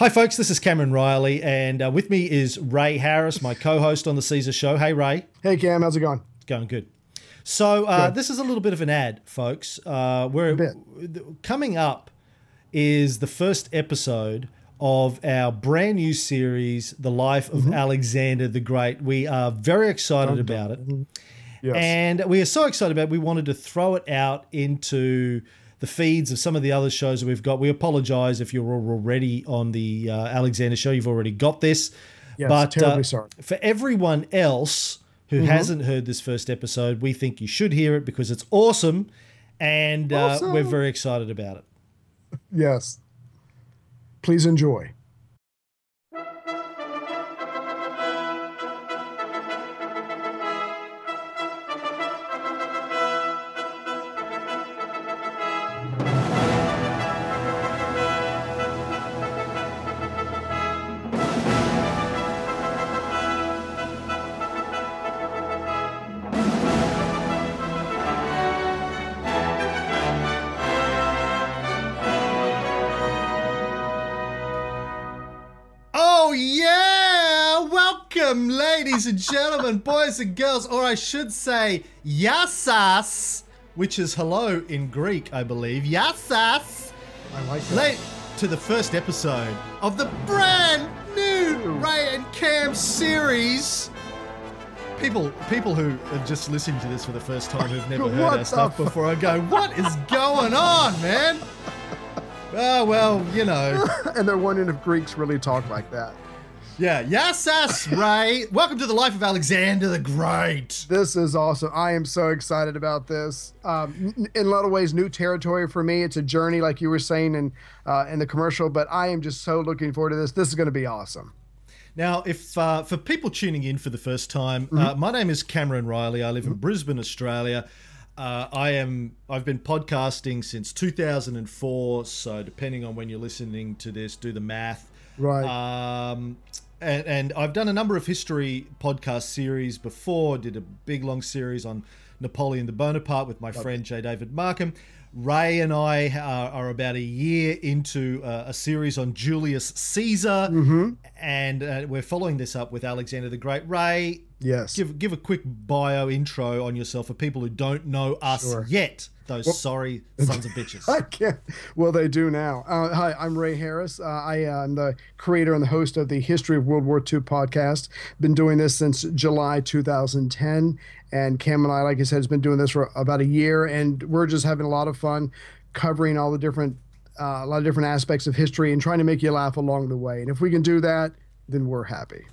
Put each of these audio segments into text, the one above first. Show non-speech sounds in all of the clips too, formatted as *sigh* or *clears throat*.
Hi, folks. This is Cameron Riley, and uh, with me is Ray Harris, my co-host on the Caesar Show. Hey, Ray. Hey, Cam. How's it going? It's going good. So uh, this is a little bit of an ad, folks. Uh, we're coming up is the first episode of our brand new series, The Life of Mm-hmm. Alexander the Great. We are very excited about it. Yes. And we are so excited about it, we wanted to throw it out into the feeds of some of the other shows that we've got. We apologize if you're already on the uh, Alexander show. You've already got this. Yes, but terribly uh, sorry. for everyone else who Mm-hmm. hasn't heard this first episode, we think you should hear it because it's awesome. And uh, we're very excited about it. yes. Please enjoy. Ladies and gentlemen, boys and girls, or I should say, yassas, which is hello in Greek, I believe. Yassas! I like that. Late to the first episode of the brand new Ray and Cam series. People, people who are just listening to this for the first time who've never *laughs* heard our stuff before, I go, "What is going on, man?" Oh *laughs* well, you know. *laughs* and they're wondering if Greeks really talk like that. Yeah, yes, yes, *laughs* right. Welcome to the life of Alexander the Great. This is awesome. I am so excited about this. Um, in a lot of ways, new territory for me. It's a journey, like you were saying in uh, in the commercial. But I am just so looking forward to this. This is going to be awesome. Now, if uh, for people tuning in for the first time, uh, my name is Cameron Riley. I live in Brisbane, Australia. Uh, I am. I've been podcasting since 2004. So, depending on when you're listening to this, do the math. Right. Um, and, and I've done a number of history podcast series before. Did a big long series on Napoleon the Bonaparte with my friend J. David Markham. Ray and I are, are about a year into uh, a series on Julius Caesar, and uh, we're following this up with Alexander the Great. Ray, yes. give give a quick bio intro on yourself for people who don't know us Sure. yet. Those sorry *laughs* sons of bitches. I can't. Well, they do now. Uh, hi, I'm Ray Harris. Uh, I am the creator and the host of the History of World War II podcast. Been doing this since July 2010. And Cam and I, like I said, has been doing this for about a year, and we're just having a lot of fun covering all the different, uh, a lot of different aspects of history and trying to make you laugh along the way. And if we can do that, then we're happy.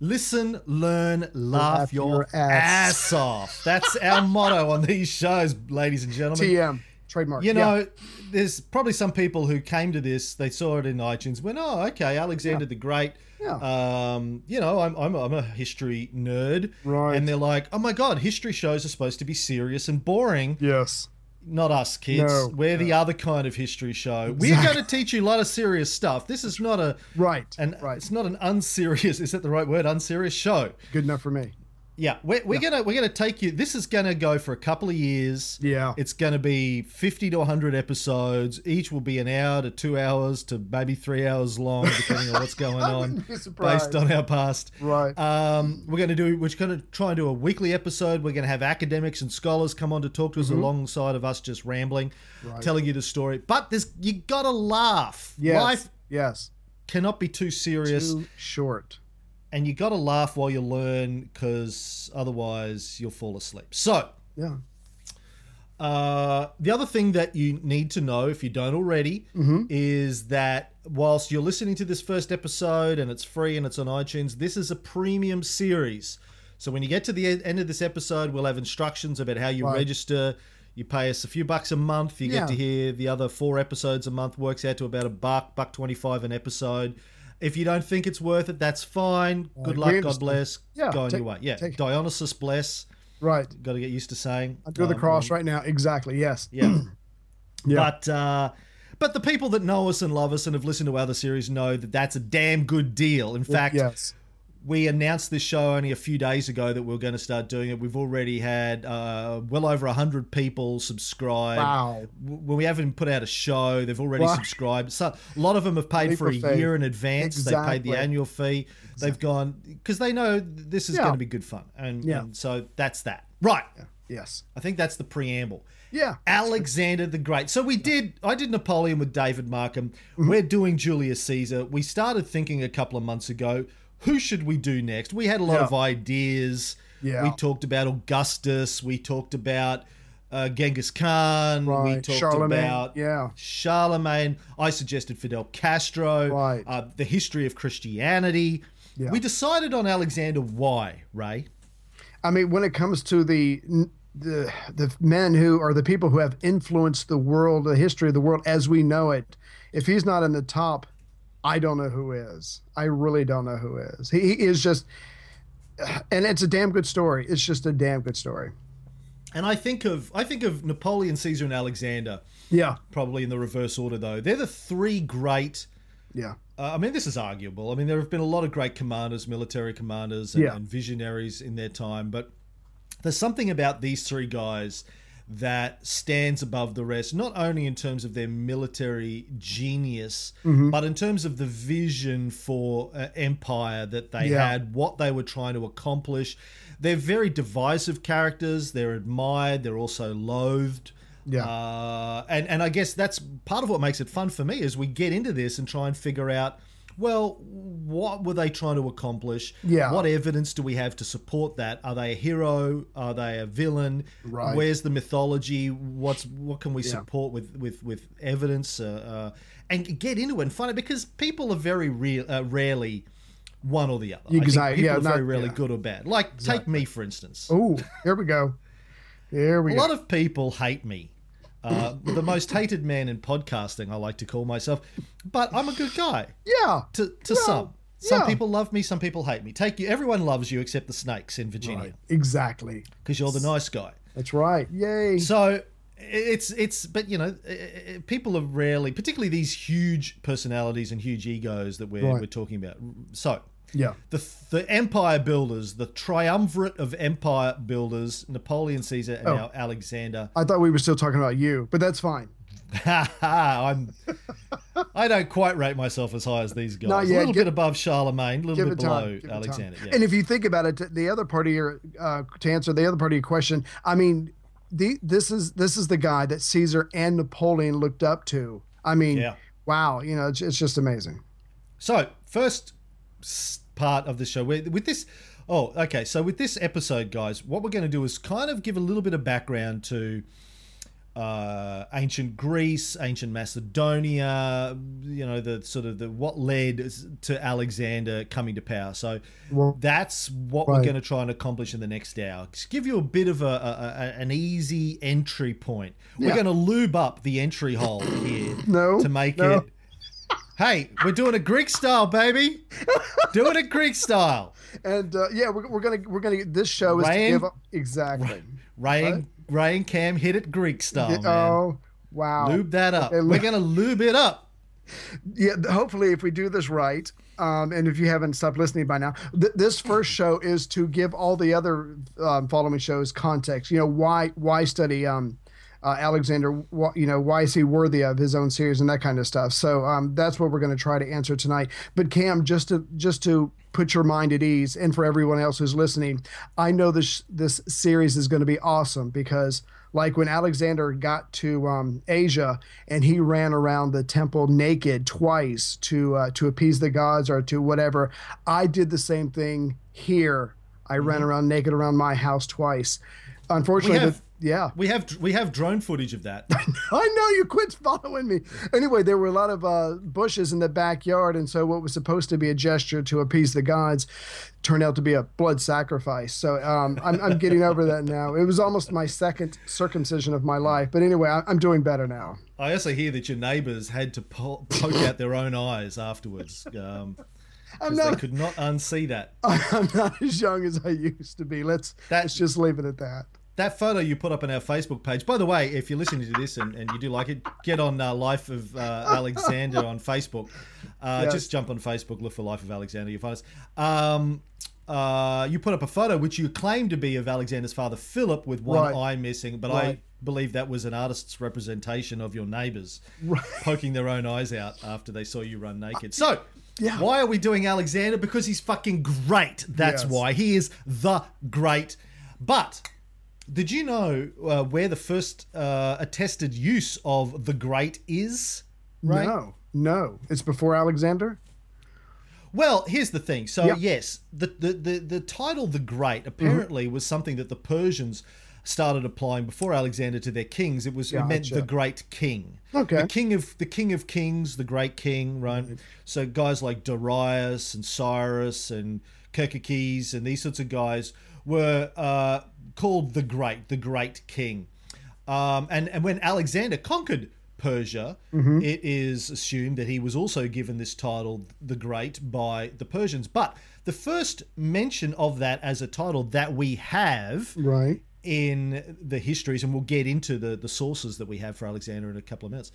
Listen, learn, laugh, Laugh your, your ass. ass. off. That's our *laughs* motto on these shows, ladies and gentlemen. TM trademark. You Yeah. know, there's probably some people who came to this, they saw it in iTunes, went, oh, okay, Alexander the Great. Yeah. Um, you know, I'm, I'm, I'm a history nerd. Right. And they're like, oh my God, history shows are supposed to be serious and boring. Yes. Not us, kids. No, We're the other kind of history show. We're going to teach you a lot of serious stuff. This is not a. Right. And right. it's not an unserious. Is that the right word? Unserious show. Good enough for me. Yeah, we're, we're gonna we're gonna take you. This is gonna go for a couple of years. Yeah. it's gonna be fifty to hundred episodes. Each will be an hour to two hours to maybe three hours long, depending on what's *laughs* going on, wouldn't be surprised. based on our past. Right. Um, we're gonna do. We're gonna try and do a weekly episode. We're gonna have academics and scholars come on to talk to us alongside of us just rambling, Mm-hmm. Right. telling you the story. But there's you gotta laugh. Yes. Life yes. cannot be too serious Too short. And you got to laugh while you learn because otherwise you'll fall asleep. So, Yeah. uh, the other thing that you need to know, if you don't already, is that whilst you're listening to this first episode and it's free and it's on iTunes, this is a premium series. So when you get to the end of this episode, we'll have instructions about how you Right. register. You pay us a few bucks a month. You Yeah. get to hear the other four episodes a month. Works out to about a buck, buck twenty-five an episode. If you don't think it's worth it, that's fine. Good luck. God bless. Yeah, Go on take- your way. Yeah. take- Dionysus bless. Right. Got to get used to saying. Under the Um, cross right now. Exactly. Yes. Yeah. *clears throat* Yeah. But uh, but the people that know us and love us and have listened to other series know that that's a damn good deal. In fact, yes. We announced this show only a few days ago that we are going to start doing it. We've already had uh, well over 100 people subscribe. Wow. When we haven't put out a show, they've already Wow. subscribed. So a lot of them have paid for a faith. year in advance. They paid the annual fee. They've gone because they know this is Yeah. going to be good fun. And, Yeah. and so that's that. Right. Yes. I think that's the preamble. Yeah. Alexander the Great. So we did. I did Napoleon with David Markham. Mm-hmm. We're doing Julius Caesar. We started thinking a couple of months ago. Who should we do next? We had a lot Yeah. of ideas. Yeah. We talked about Augustus. We talked about uh, Genghis Khan. Right. We talked Charlemagne. about Yeah. Charlemagne. I suggested Fidel Castro. Right. Uh, the history of Christianity. Yeah. We decided on Alexander. Why, Ray? I mean, when it comes to the the the men who are the people who have influenced the world, the history of the world as we know it, if he's not in the top, I don't know who is. I really don't know who is. He, he is just, and it's a damn good story. It's just a damn good story. And I think of I think of Napoleon, Caesar, and Alexander. Yeah, probably in the reverse order though. They're the three great. yeah, Uh, I mean, this is arguable. I mean, there have been a lot of great commanders, military commanders, and, Yeah. and visionaries in their time, but there's something about these three guys that stands above the rest, not only in terms of their military genius, Mm-hmm. but in terms of the vision for uh, empire that they Yeah. had, what they were trying to accomplish. They're very divisive characters. They're admired. They're also loathed. Yeah. Uh, and and I guess that's part of what makes it fun for me is we get into this and try and figure out, well, what were they trying to accomplish? Yeah. What evidence do we have to support that? Are they a hero? Are they a villain? Right. Where's the mythology? What's what can we Yeah. support with with with evidence? Uh, uh, and get into it and find it because people are very real, uh, rarely one or the other. Exactly. people Yeah, are very rarely yeah. good or bad. Like take me for instance. Oh, here we go. Here we go. A go. lot of people hate me. Uh, the most hated man in podcasting, I like to call myself. But I'm a good guy yeah. to, to Well, some. Some yeah. people love me, some people hate me. Take you. Everyone loves you except the snakes in Virginia Right. Exactly. because you're the nice guy. That's right. Yay. So it's it's but you know people are rarely particularly these huge personalities and huge egos that we're, Right. we're talking about so Yeah. the the empire builders the triumvirate of empire builders napoleon caesar and Oh. now alexander I thought we were still talking about you, but that's fine. *laughs* I'm. I don't quite rate myself as high as these guys. Not A little Give- bit above Charlemagne, a little bit below time. Give it time. Alexander. Yeah. And if you think about it, the other part of your uh, to answer the other part of your question, I mean, the this is this is the guy that Caesar and Napoleon looked up to. I mean, Yeah. wow, you know, it's, it's just amazing. So first part of the show with, with this. Oh, okay. So with this episode, guys, what we're going to do is kind of give a little bit of background to uh, ancient Greece, ancient Macedonia. You know, the sort of the what led to Alexander coming to power. So Well, that's what we're going to try and accomplish in the next hour. Just give you a bit of a, a, a an easy entry point. We're going to lube up the entry hole here No, to make no. it. Hey, we're doing a Greek style, baby. doing it Greek style. And uh, yeah, we're, we're gonna we're gonna this show is Ryan? to give up exactly. Ray and Cam hit it Greek style, man. Oh wow. Lube that up. Okay, We're going to lube it up. yeah hopefully if we do this right um, and if you haven't stopped listening by now th- this first show is to give all the other um, following shows context you know why why study um, uh, alexander you know why is he worthy of his own series and that kind of stuff so um, that's what we're going to try to answer tonight but cam just to just to put your mind at ease and for everyone else who's listening i know this this series is going to be awesome because like when Alexander got to um, Asia and he ran around the temple naked twice to uh, to appease the gods or to whatever. I did the same thing here. I ran around naked around my house twice. Unfortunately, Mm-hmm. We have- the, yeah, We have we have drone footage of that. *laughs* I know you quit following me. Anyway, there were a lot of uh, bushes in the backyard, and so what was supposed to be a gesture to appease the gods turned out to be a blood sacrifice. So um, I'm, I'm getting over that now. It was almost my second circumcision of my life, but anyway, I, I'm doing better now. I also hear that your neighbours had to po- poke out their own eyes afterwards um, *laughs* I'm because they could not unsee that. *laughs* I'm not as young as I used to be. Let's That- let's just leave it at that. That photo you put up on our Facebook page. By the way, if you're listening to this and, and you do like it, get on uh, Life of uh, Alexander on Facebook. Uh, Yes. Just jump on Facebook, look for Life of Alexander. You'll find us. Um, uh, you put up a photo which you claim to be of Alexander's father, Philip, with one Right. eye missing, but I believe that was an artist's representation of your neighbours *laughs* poking their own eyes out after they saw you run naked. So, Yeah. why are we doing Alexander? Because he's fucking great. That's Yes. why. He is the great. But did you know uh, where the first uh, attested use of the great is? Right. No, no. It's before Alexander. Well, here's the thing. So Yeah. yes, the, the the the title "the Great" apparently was something that the Persians started applying before Alexander to their kings. It was it meant the Great King. Okay. The king of the king of kings, the Great King, right? So guys like Darius and Cyrus and Xerxes and these sorts of guys were uh, called the Great, the Great King. Um, and and when Alexander conquered Persia, it is assumed that he was also given this title, the Great, by the Persians. But the first mention of that as a title that we have Right. in the histories, and we'll get into the, the sources that we have for Alexander in a couple of minutes,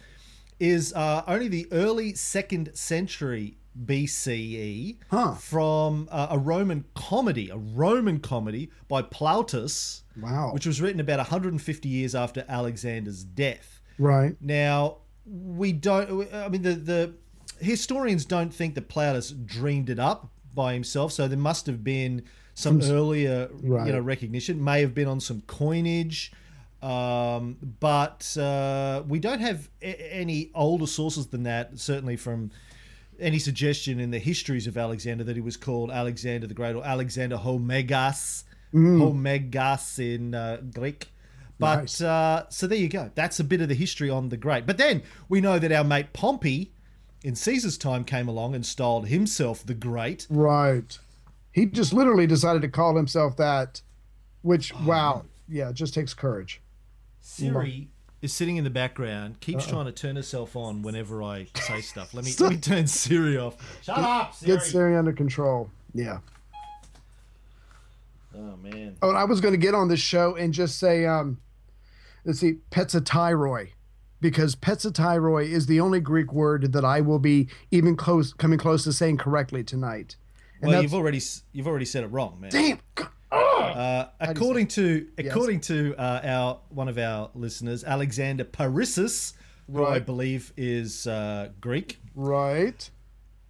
is uh, only the early second century BCE Huh. from uh, a Roman comedy, a Roman comedy by Plautus, Wow. which was written about 150 years after Alexander's death. Right. Now, we don't. I mean, the the historians don't think that Plautus dreamed it up by himself. So there must have been some earlier, Right. you know, recognition. May have been on some coinage, um, but uh, we don't have a- any older sources than that. Certainly from any suggestion in the histories of Alexander that he was called Alexander the Great or Alexander Homegas, Homegas in uh, Greek. But Nice. uh, so there you go. That's a bit of the history on the great. But then we know that our mate Pompey in Caesar's time came along and styled himself the great. Right. He just literally decided to call himself that, which Oh, *sighs* wow, yeah, it just takes courage. Siri is sitting in the background, keeps trying to turn herself on whenever I say stuff. Let me let me *laughs* turn Siri off. Shut up, Siri. Get Siri under control. Yeah. Oh man. Oh, I was going to get on this show and just say, um, let's see, Petsatyroi, because Petsatyroi is the only Greek word that I will be even close, coming close to saying correctly tonight. And Well, you've already you've already said it wrong, man. damn. Oh! Uh, according to according to uh, our one of our listeners, Alexander Parissus, who I Right. believe is uh, Greek, Right.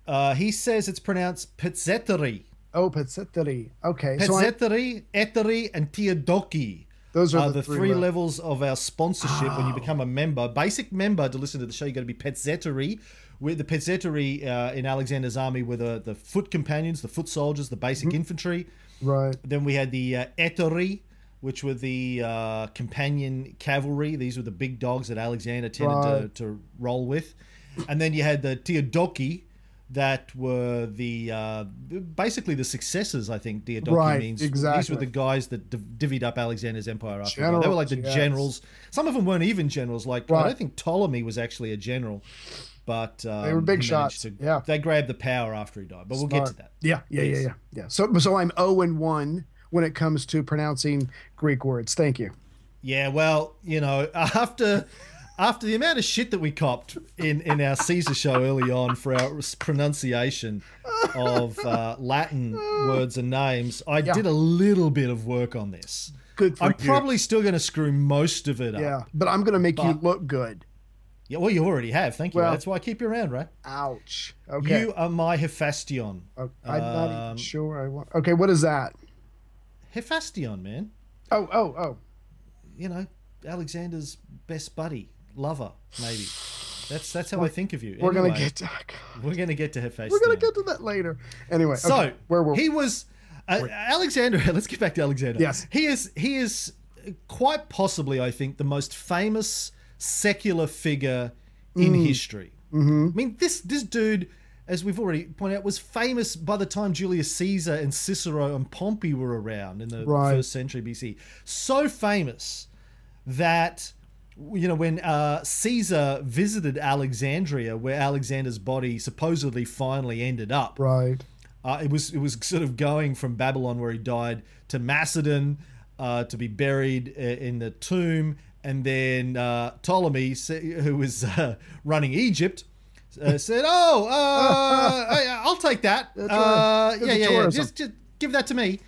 uh, he says it's pronounced Petzeteri. Oh, Petseteri. Okay. So I, Eteri, and Teodoki. those are the, the, three, levels. levels of our sponsorship when you become a member. Basic member to listen to the show, you got to be Petzeteri. With the Petzeteri uh, in Alexander's army were the, the foot companions, the foot soldiers, the basic Mm-hmm. infantry. Right. Then we had the uh, which were the uh, companion cavalry. These were the big dogs that Alexander tended to, Right. to roll with. And then you had the Teodoki, that were the uh, basically the successors. I think Teodoki Right, means. These were the guys that div- divvied up Alexander's empire after. Generals, They were like the yes. generals. Some of them weren't even generals. Like I don't think Ptolemy was actually a general. But um, They were big shots, to- yeah. they grabbed the power after he died. But we'll get to that. Yeah, yeah, yeah, Yes. yeah, yeah. So, so I'm 0 and 1 when it comes to pronouncing Greek words. Thank you. Yeah, well, you know, *laughs* after after the amount of shit that we copped in in our Caesar show early on for our pronunciation of uh, Latin words and names, I Yeah. did a little bit of work on this. Good for I'm you. probably still going to screw most of it up. yeah, but I'm gonna make you look good. Yeah, well, you already have. Thank you. Well- That's why I keep you around, right? Ouch. Okay. You are my Hephaestion. Oh, I'm not even um, sure I want. Okay, what is that? Hephaestion, man. Oh, oh, oh. You know, Alexander's best buddy, lover, maybe. That's that's how I think of you. We're gonna get to. We're gonna get to Hephaestion. We're gonna get to that later. Anyway, So okay, where were we? he was uh, Alexander. *laughs* Let's get back to Alexander. Yes. he is. He is quite possibly, I think, the most famous secular figure in Mm. history. Mm-hmm. I mean, this this dude, as we've already pointed out, was famous by the time Julius Caesar and Cicero and Pompey were around in the Right. first century BC. So famous that you know when uh, Caesar visited Alexandria, where Alexander's body supposedly finally ended up. Right. Uh, it was it was sort of going from Babylon where he died to Macedon, uh, to be buried in the tomb, and then uh, Ptolemy, who was uh, running Egypt, uh, said, "Oh, uh, *laughs* I- I'll take that. Uh, right. Yeah, yeah, yeah. Just, just give that to me."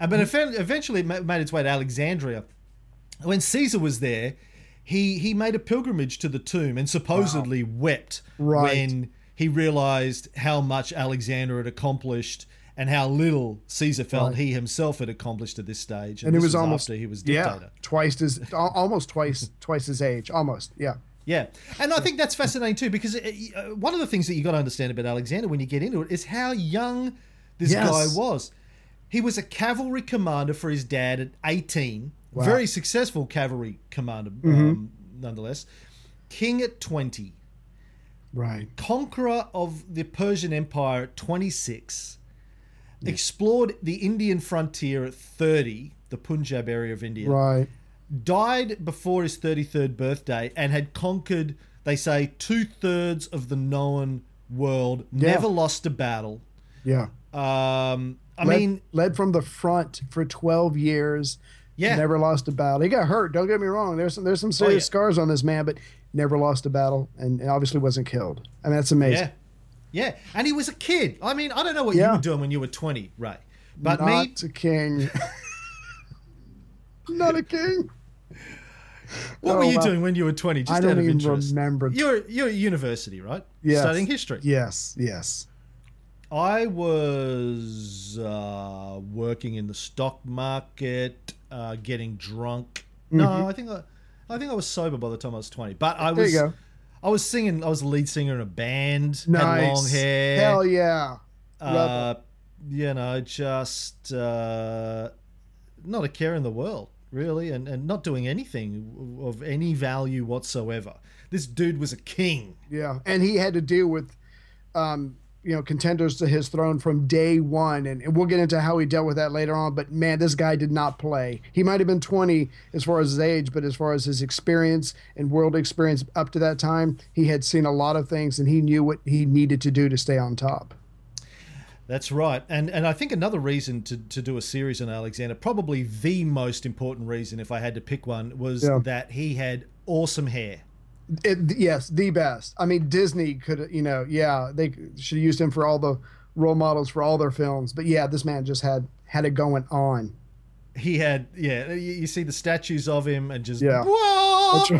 Uh, but eventually, it made its way to Alexandria. When Caesar was there, he he made a pilgrimage to the tomb and supposedly wept Right. when he realized how much Alexander had accomplished and how little Caesar felt Right. he himself had accomplished at this stage. and it this was almost after he was yeah, dictator. twice as *laughs* almost twice twice his age, almost yeah. Yeah, and I think that's fascinating too because uh, uh, one of the things that you got to understand about Alexander when you get into it is how young this Yes. guy was. He was a cavalry commander for his dad at 18, Wow. very successful cavalry commander Mm-hmm. um, nonetheless. King at 20, Right. conqueror of the Persian Empire at 26, explored the Indian frontier at 30, the Punjab area of India Right. died before his 33rd birthday and had conquered, they say, two thirds of the known world, Yeah. never lost a battle. Yeah. Um, I led, mean, led from the front for 12 years. yeah, Never lost a battle. He got hurt. Don't get me wrong. There's some there's some serious yeah. scars on this man, but never lost a battle and obviously wasn't killed. I mean, that's amazing. yeah, yeah. And he was a kid. I mean, I don't know what you were doing when you were 20, Ray. But Not me, a king. *laughs* Not a king. what Oh, were you wow. doing when you were 20? Just I out don't of even interest. remember. You're, you're at university, right? Yes. Studying history. Yes. Yes. I was uh, working in the stock market, uh, getting drunk. No, I think I, I think I was sober by the time I was twenty. But I Mm-hmm. There was, you go. I was singing. I was the lead singer in a band. Nice. Had long hair. Hell yeah. uh, you know, just uh, not a care in the world, really, and, and not doing anything of any value whatsoever. This dude was a king. Yeah, and he had to deal with, um, you know, contenders to his throne from day one, and, and we'll get into how he dealt with that later on. But man, this guy did not play. He might have been 20 as far as his age, but as far as his experience and world experience up to that time, he had seen a lot of things, and he knew what he needed to do to stay on top. That's right. And and I think another reason to, to do a series on Alexander, probably the most important reason, if I had to pick one, was Yeah. that he had awesome hair. It, yes, the best. I mean, Disney could, you know, yeah, they should have used him for all the role models for all their films. But yeah, this man just had had it going on. He had yeah, you, you see the statues of him and just Yeah. whoa. *laughs*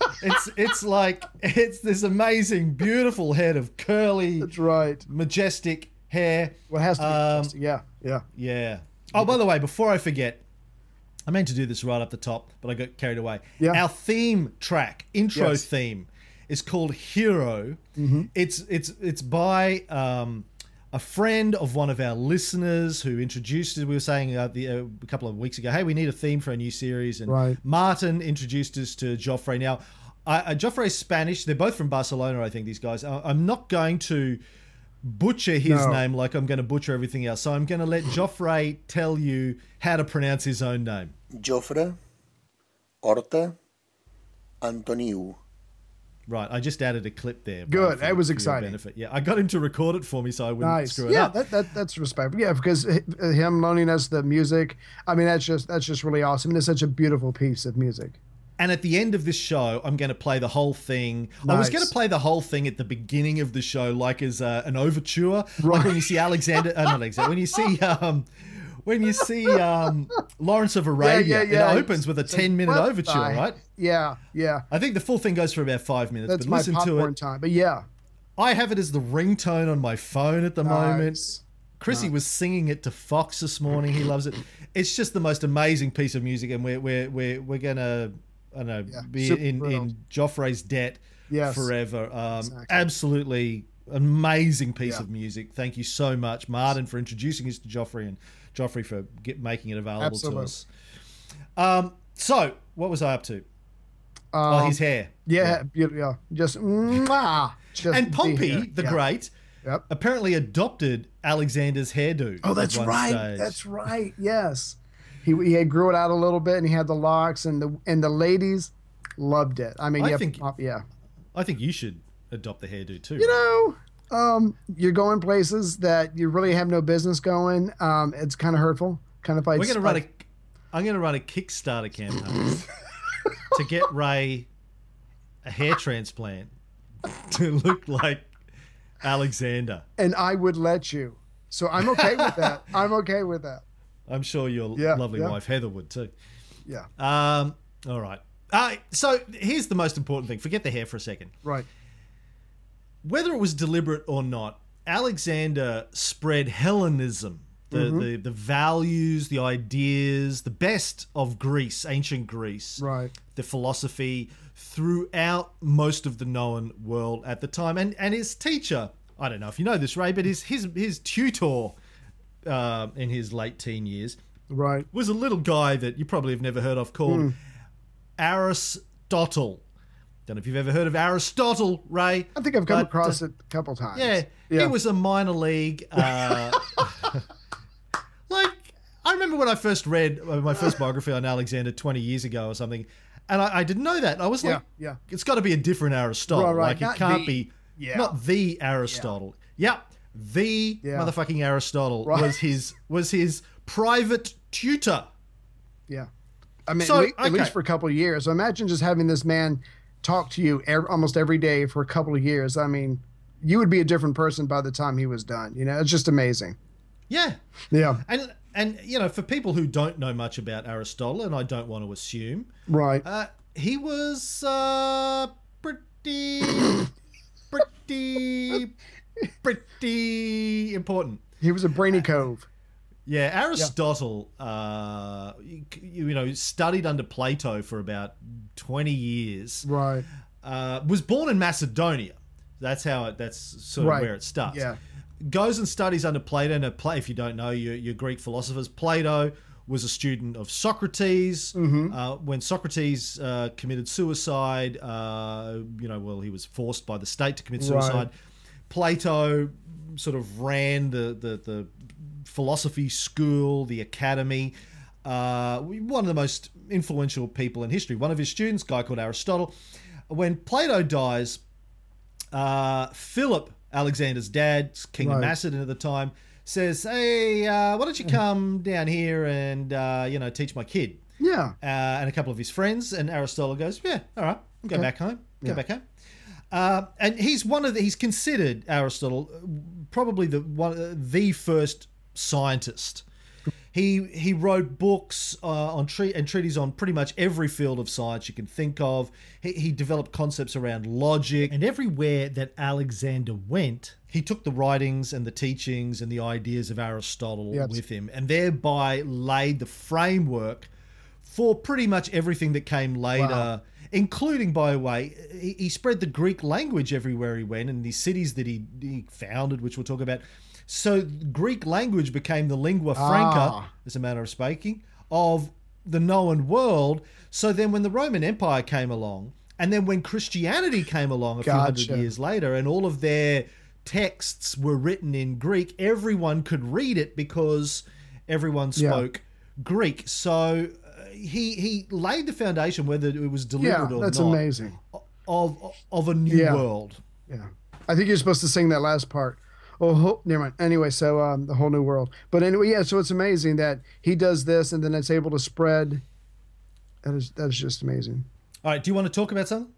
*laughs* It's it's like it's this amazing, beautiful head of curly, That's right. majestic hair. What has to be? Um, just- yeah, yeah. Yeah. Oh, by the way, before I forget, I meant to do this right up the top, but I got carried away. Yeah. Our theme track, intro Yes. theme, is called Hero. It's it's it's by um, a friend of one of our listeners who introduced it. We were saying uh, the, uh, a couple of weeks ago, hey, we need a theme for a new series, and Right. Martin introduced us to Joffrey. Now, I, uh, Joffrey's Spanish. They're both from Barcelona, I think. These guys. I, I'm not going to butcher his No. name like I'm going to butcher everything else. So I'm going to let Joffrey tell you how to pronounce his own name. Jofre, Horta, Antoniu. Right, I just added a clip there. Good, that was exciting. Benefit. Yeah, I got him to record it for me so I wouldn't Nice. screw it Yeah, up. that, that that's respectful. Yeah, because him loaning us the music, I mean, that's just that's just really awesome. And it's such a beautiful piece of music. And at the end of this show, I'm going to play the whole thing. I was going to play the whole thing at the beginning of the show, like as uh, an overture, like when you see Alexander, uh, not Alexander, when you see um, when you see um, *laughs* Lawrence of Arabia, yeah, yeah. it opens with a It's 10 minute overture, right? Yeah, yeah. I think the full thing goes for about five minutes, That's but my listen to popcorn it. time. But yeah, I have it as the ringtone on my phone at the moment. Nice. Chrissy was singing it to Fox this morning. He loves it. It's just the most amazing piece of music, and we're we're we're, we're gonna I don't know Yeah, be super in thrilled. in Joffrey's debt Yes. forever. Um, Exactly. Absolutely amazing piece Yeah. of music. Thank you so much, Martin, for introducing us to Joffrey and Joffrey for get, making it available Absolutely. to us. Um, so what was I up to? oh, Um, his hair. yeah, beautiful. Yeah, just mwah, just And Pompey, hair. the Yeah. Great, Yep. apparently adopted Alexander's hairdo. Oh, that's right. stage. That's right. Yes, he he had grew it out a little bit, and he had the locks, and the and the ladies loved it. I mean, I yeah, think- Pop- yeah. I think you should adopt the hairdo too. you know, um, you're going places that you really have no business going. Um, it's kind of hurtful. Kind of like we're gonna run a I'm going to run a Kickstarter campaign *laughs* to get Ray a hair transplant to look like Alexander. And I would let you. So I'm okay with that. I'm okay with that. *laughs* I'm sure your Yeah, lovely yeah. wife Heather would too. Yeah. Um, all right. Uh, so here's the most important thing. Forget the hair for a second. Right. Whether it was deliberate or not, Alexander spread Hellenism, the, Mm-hmm. the, the values, the ideas, the best of Greece, ancient Greece, Right. the philosophy throughout most of the known world at the time. And and his teacher, I don't know if you know this, Ray, but his his his tutor uh, in his late teen years Right. was a little guy that you probably have never heard of called Hmm. Aristotle. Don't know if you've ever heard of Aristotle, Ray. I think I've come but, across uh, it a couple times. Yeah, Yeah. he was a minor league. Uh, *laughs* like I remember when I first read uh, my first biography on Alexander twenty years ago or something, and I, I didn't know that. I was like, Yeah, yeah. it's got to be a different Aristotle. Right, right, Like it can't the- be yeah. not the Aristotle. Yep, the Yeah. motherfucking Aristotle Right. was his was his private tutor. Yeah. I mean, So, at, le- at least for a couple of years. So imagine just having this man talk to you almost every day for a couple of years. I mean, you would be a different person by the time he was done. You know, it's just amazing. Yeah, Yeah. and and you know for people who don't know much about Aristotle, and I don't want to assume, Right. uh, he was uh, pretty, pretty, pretty important. he was a brainy cove. Yeah, Aristotle, uh, you, you know, studied under Plato for about twenty years. Right. Uh, was born in Macedonia. That's how it. That's sort of Right. where it starts. Yeah. Goes and studies under Plato. Now, Pla- if you don't know, your, your Greek philosophers, Plato was a student of Socrates. Mm-hmm. Uh, when Socrates uh, committed suicide, uh, you know, well, he was forced by the state to commit Right. suicide. Plato sort of ran the the, the philosophy school, the academy. Uh, one of the most influential people in history. One of his students, a guy called Aristotle. When Plato dies, uh, Philip, Alexander's dad, king of Macedon at the time, says, "Hey, uh, why don't you come down here and uh, you know teach my kid?" Yeah. uh, and a couple of his friends. And Aristotle goes, "Yeah, all right, go Okay. back home. Go Yeah. back home." Uh, and he's one of the, he's considered Aristotle probably the one the first scientist. He he wrote books uh, on tre- and treaties on pretty much every field of science you can think of. He, he developed concepts around logic, and everywhere that Alexander went, he took the writings and the teachings and the ideas of Aristotle Yes. with him, and thereby laid the framework for pretty much everything that came later. Wow. Including, by the way, he, he spread the Greek language everywhere he went, and the cities that he, he founded, which we'll talk about. So Greek language became the lingua franca, Ah. as a matter of speaking, of the known world. So then, when the Roman Empire came along, and then when Christianity came along a few hundred years later, and all of their texts were written in Greek, everyone could read it because everyone Yeah. spoke Greek. So uh, he he laid the foundation, whether it was Yeah. deliberate or That's not, amazing. of of a new Yeah. world. Yeah. I think you're supposed to sing that last part. Oh, never mind. Anyway, so um, the whole new world. But anyway, yeah. So it's amazing that he does this, and then it's able to spread. That is that is just amazing. All right, do you want to talk about something?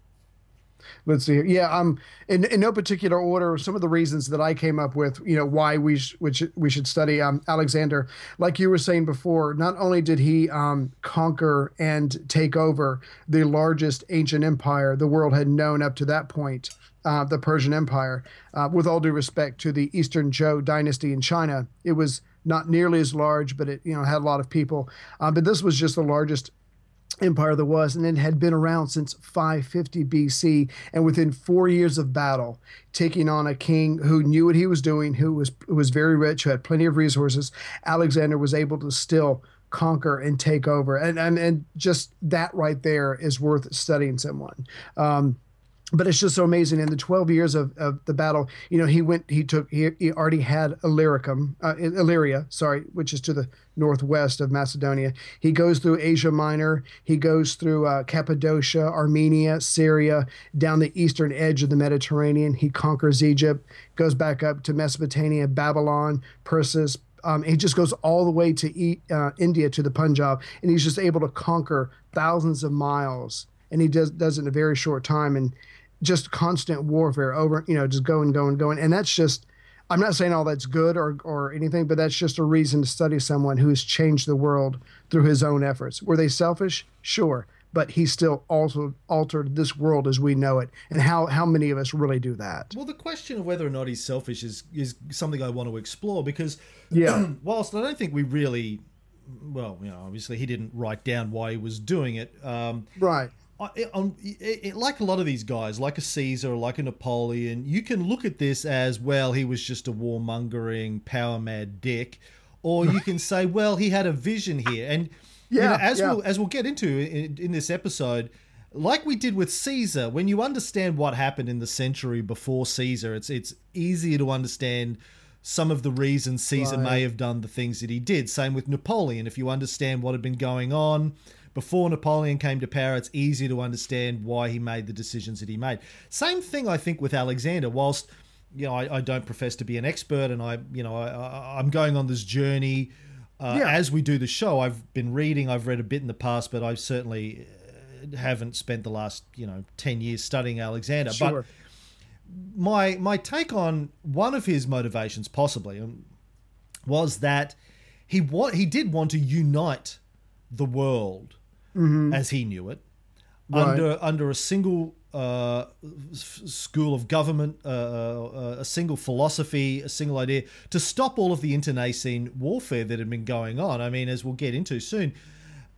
Let's see here. Yeah, um, in, in no particular order, some of the reasons that I came up with, you know, why we sh- which we should study um, Alexander. Like you were saying before, not only did he um, conquer and take over the largest ancient empire the world had known up to that point, uh, the Persian Empire. Uh, with all due respect to the Eastern Zhou dynasty in China, it was not nearly as large, but it you know had a lot of people. Uh, but this was just the largest empire there was, and it had been around since 550 BC. And within four years of battle, taking on a king who knew what he was doing, who was who was very rich, who had plenty of resources, Alexander was able to still conquer and take over. And and, and just that right there is worth studying someone. Um, but it's just so amazing. In the 12 years of, of the battle, you know, he went, he took, he, he already had Illyricum, uh, Illyria, sorry, which is to the northwest of Macedonia. He goes through Asia Minor. He goes through uh, Cappadocia, Armenia, Syria, down the eastern edge of the Mediterranean. He conquers Egypt, goes back up to Mesopotamia, Babylon, Persis, Um, he just goes all the way to e- uh, India to the Punjab, and he's just able to conquer thousands of miles, and he does does it in a very short time, and just constant warfare over, you know, just going, going, going, and that's just. I'm not saying all that's good or or anything, but that's just a reason to study someone who's changed the world through his own efforts. Were they selfish? Sure, but he still also altered this world as we know it. And how how many of us really do that? Well, the question of whether or not he's selfish is is something I want to explore because *clears throat* Yeah. whilst I don't think we really, well, you know, obviously he didn't write down why he was doing it. Um, Right. It, um, it, like a lot of these guys, like a Caesar, like a Napoleon, you can look at this as well. He was just a warmongering, power mad dick, or you *laughs* can say, well, he had a vision here. And you know, as yeah. we'll as we'll get into in, in this episode, like we did with Caesar, when you understand what happened in the century before Caesar, it's it's easier to understand some of the reasons Caesar Right. may have done the things that he did. Same with Napoleon. If you understand what had been going on before Napoleon came to power, it's easier to understand why he made the decisions that he made. Same thing, I think, with Alexander. Whilst you know, I, I don't profess to be an expert, and I, you know, I, I, I'm going on this journey uh, Yeah. as we do the show. I've been reading, I've read a bit in the past, but I certainly uh, haven't spent the last, you know, ten years studying Alexander. But my my take on one of his motivations, possibly, um, was that he wa- he did want to unite the world as he knew it Right. under under a single uh, school of government, uh, uh, a single philosophy, a single idea to stop all of the internecine warfare that had been going on. I mean, as we'll get into soon,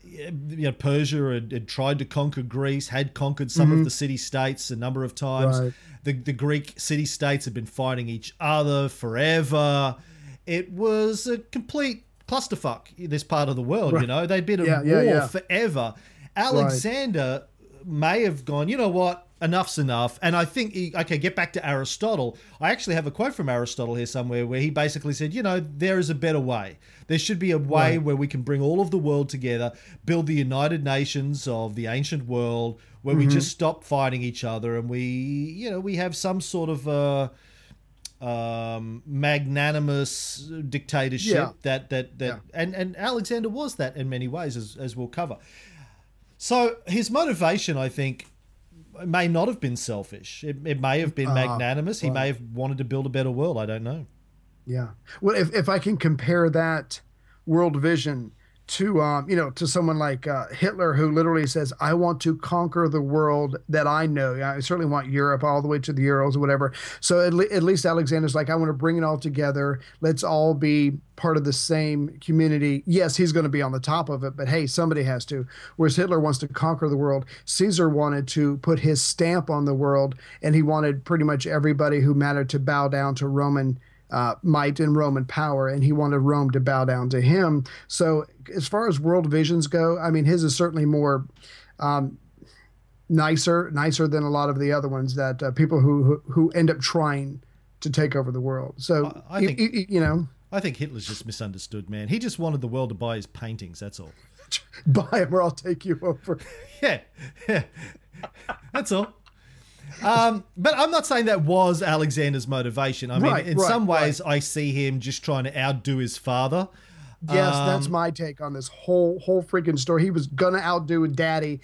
you know, Persia had, had tried to conquer Greece, had conquered some of the city states a number of times. Right. The, the Greek city states had been fighting each other forever. It was a complete clusterfuck, this part of the world, you know. they've been at Yeah, war yeah, forever. Alexander may have gone, you know what, enough's enough. And I think, he, okay, get back to Aristotle. I actually have a quote from Aristotle here somewhere where he basically said, you know, there is a better way. There should be a way Right. where we can bring all of the world together, build the United Nations of the ancient world, where we just stop fighting each other and we, you know, we have some sort of. Uh, um, magnanimous dictatorship Yeah. that that that Yeah. and and Alexander was that in many ways as as we'll cover. So his motivation, I think, may not have been selfish. It, it may have been Ah, magnanimous. He may have wanted to build a better world. I don't know. Yeah. Well, if, if I can compare that world vision to, um, you know, to someone like uh, Hitler, who literally says, I want to conquer the world that I know. I certainly want Europe all the way to the Urals or whatever. So at, le- at least Alexander's like, I want to bring it all together. Let's all be part of the same community. Yes, he's going to be on the top of it, but hey, somebody has to. Whereas Hitler wants to conquer the world. Caesar wanted to put his stamp on the world, and he wanted pretty much everybody who mattered to bow down to Roman uh, might and Roman power, and he wanted Rome to bow down to him. So, as far as world visions go, I mean, his is certainly more um, nicer, nicer than a lot of the other ones that uh, people who, who who end up trying to take over the world. So, I- I think- y- y- you know, I think Hitler's just misunderstood, man. He just wanted the world to buy his paintings. That's all. *laughs* buy him or I'll take you over. *laughs* Yeah, yeah. *laughs* That's all. Um, but I'm not saying that was Alexander's motivation. I mean, Right, in right, some ways, I see him just trying to outdo his father. Yes, that's Um, my take on this whole whole freaking story. He was gonna outdo Daddy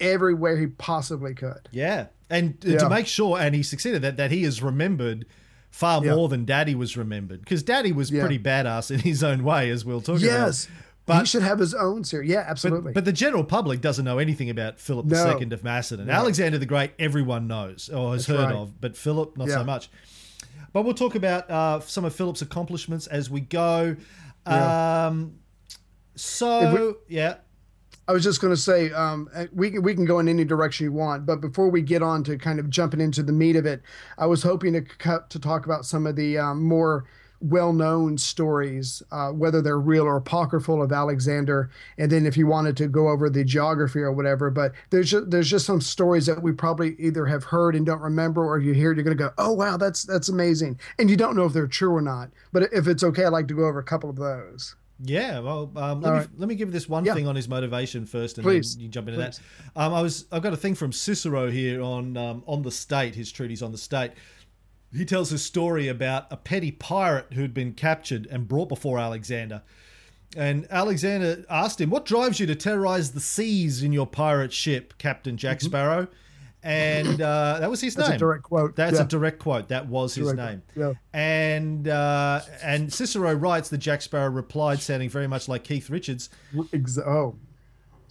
everywhere he possibly could. Yeah, and Yeah. to make sure, and he succeeded that that he is remembered far Yeah. more than Daddy was remembered because Daddy was Yeah. pretty badass in his own way, as we'll talk about. Yes, about. He should have his own series. Yeah, absolutely. but, but the general public doesn't know anything about Philip No. II of Macedon. Alexander the Great, everyone knows or has That's heard right. of, but Philip not Yeah. so much. But we'll talk about uh, some of Philip's accomplishments as we go. Yeah. Um, so yeah, I was just going to say um, we can we can go in any direction you want, but before we get on to kind of jumping into the meat of it, I was hoping to cut to talk about some of the um, more well-known stories, uh, whether they're real or apocryphal, of Alexander, and then if you wanted to go over the geography or whatever. But there's just, there's just some stories that we probably either have heard and don't remember, or you hear it, you're going to go, oh wow, that's that's amazing, and you don't know if they're true or not. But if it's okay, I'd like to go over a couple of those. Yeah, well, um, let, All me, right. let me give this one Yeah. thing on his motivation first, and Please. then you jump into Please. that. Um, I was I've got a thing from Cicero here on um, on the state, his treatise on the state. He tells a story about a petty pirate who'd been captured and brought before Alexander. And Alexander asked him, What drives you to terrorize the seas in your pirate ship, Captain Jack Mm-hmm. Sparrow? And uh, that was his That's name. a direct quote. That's Yeah. a direct quote. That was his Direct name. quote, And uh, and Cicero writes that Jack Sparrow replied, sounding very much like Keith Richards, oh,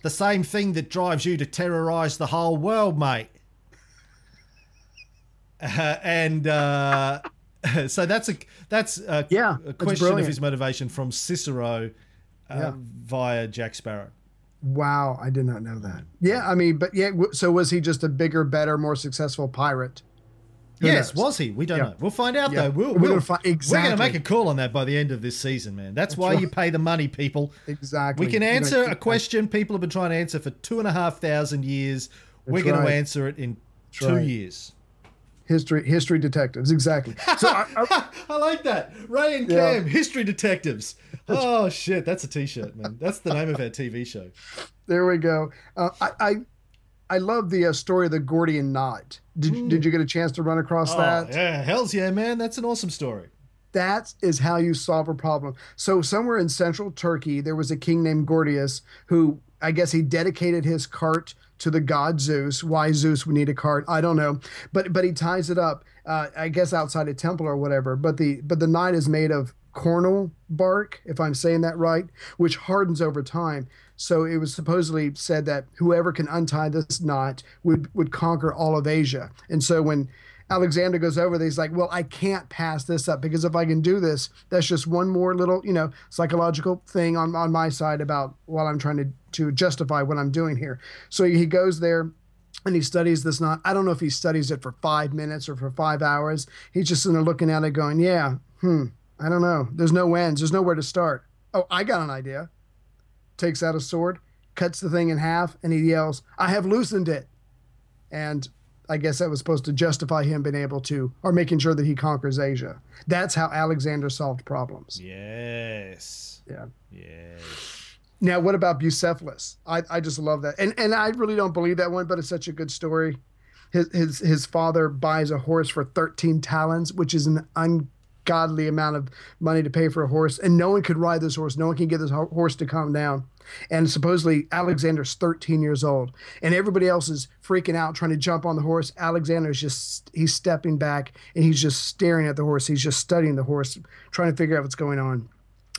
the same thing that drives you to terrorize the whole world, mate. Uh, *laughs* and uh, *laughs* so that's a that's a, Yeah, a question of his motivation from Cicero uh, Yeah. via Jack Sparrow. wow! I did not know that. Yeah, I mean, but yeah. So was he just a bigger, better, more successful pirate? Who yes, knows? was he? We don't Yeah. know. We'll find out Yeah. though. We'll, We're we'll, gonna We're going to make a call on that by the end of this season, man. That's, why right. you pay the money, people. Exactly. We can answer a question people have been trying to answer for two and a half thousand years. We're That's going to answer it in two right. years. History history detectives. Exactly. So I, I, *laughs* I like that. Ray and Yeah. Cam, history detectives. Oh shit, that's a t-shirt, man. That's the name of our TV show. there we go. Uh, I, I I love the uh, story of the Gordian knot. Did did you get a chance to run across Oh, that? yeah, hell's yeah, man. That's an awesome story. That is how you solve a problem. So somewhere in central Turkey, there was a king named Gordius who I guess he dedicated his cart to the god Zeus. Why Zeus would need a cart, I don't know. But but he ties it up, uh, I guess outside a temple or whatever. But the but the knot is made of cornel bark, if I'm saying that right, which hardens over time. So it was supposedly said that whoever can untie this knot would would conquer all of Asia. And so when Alexander goes over there. He's like, well, I can't pass this up because if I can do this, that's just one more little, you know, psychological thing on, on my side about while I'm trying to, to justify what I'm doing here. So he goes there and he studies this knot. I don't know if he studies it for five minutes or for five hours. He's just sitting there looking at it going, yeah, hmm, I don't know. There's no ends. There's nowhere to start. Oh, I got an idea. Takes out a sword, cuts the thing in half, and he yells, I have loosened it. And I guess that was supposed to justify him being able to, or making sure that he conquers Asia. That's how Alexander solved problems. Yes. Yeah. Yes. Now, what about Bucephalus? I, I just love that, and and I really don't believe that one, but it's such a good story. His his his father buys a horse for thirteen talents, which is an ungodly amount of money to pay for a horse, and no one could ride this horse. No one can get this ho- horse to calm down. And supposedly Alexander's 13 years old, and everybody else is freaking out trying to jump on the horse. Alexander's just he's stepping back and he's just staring at the horse. He's just studying the horse, trying to figure out what's going on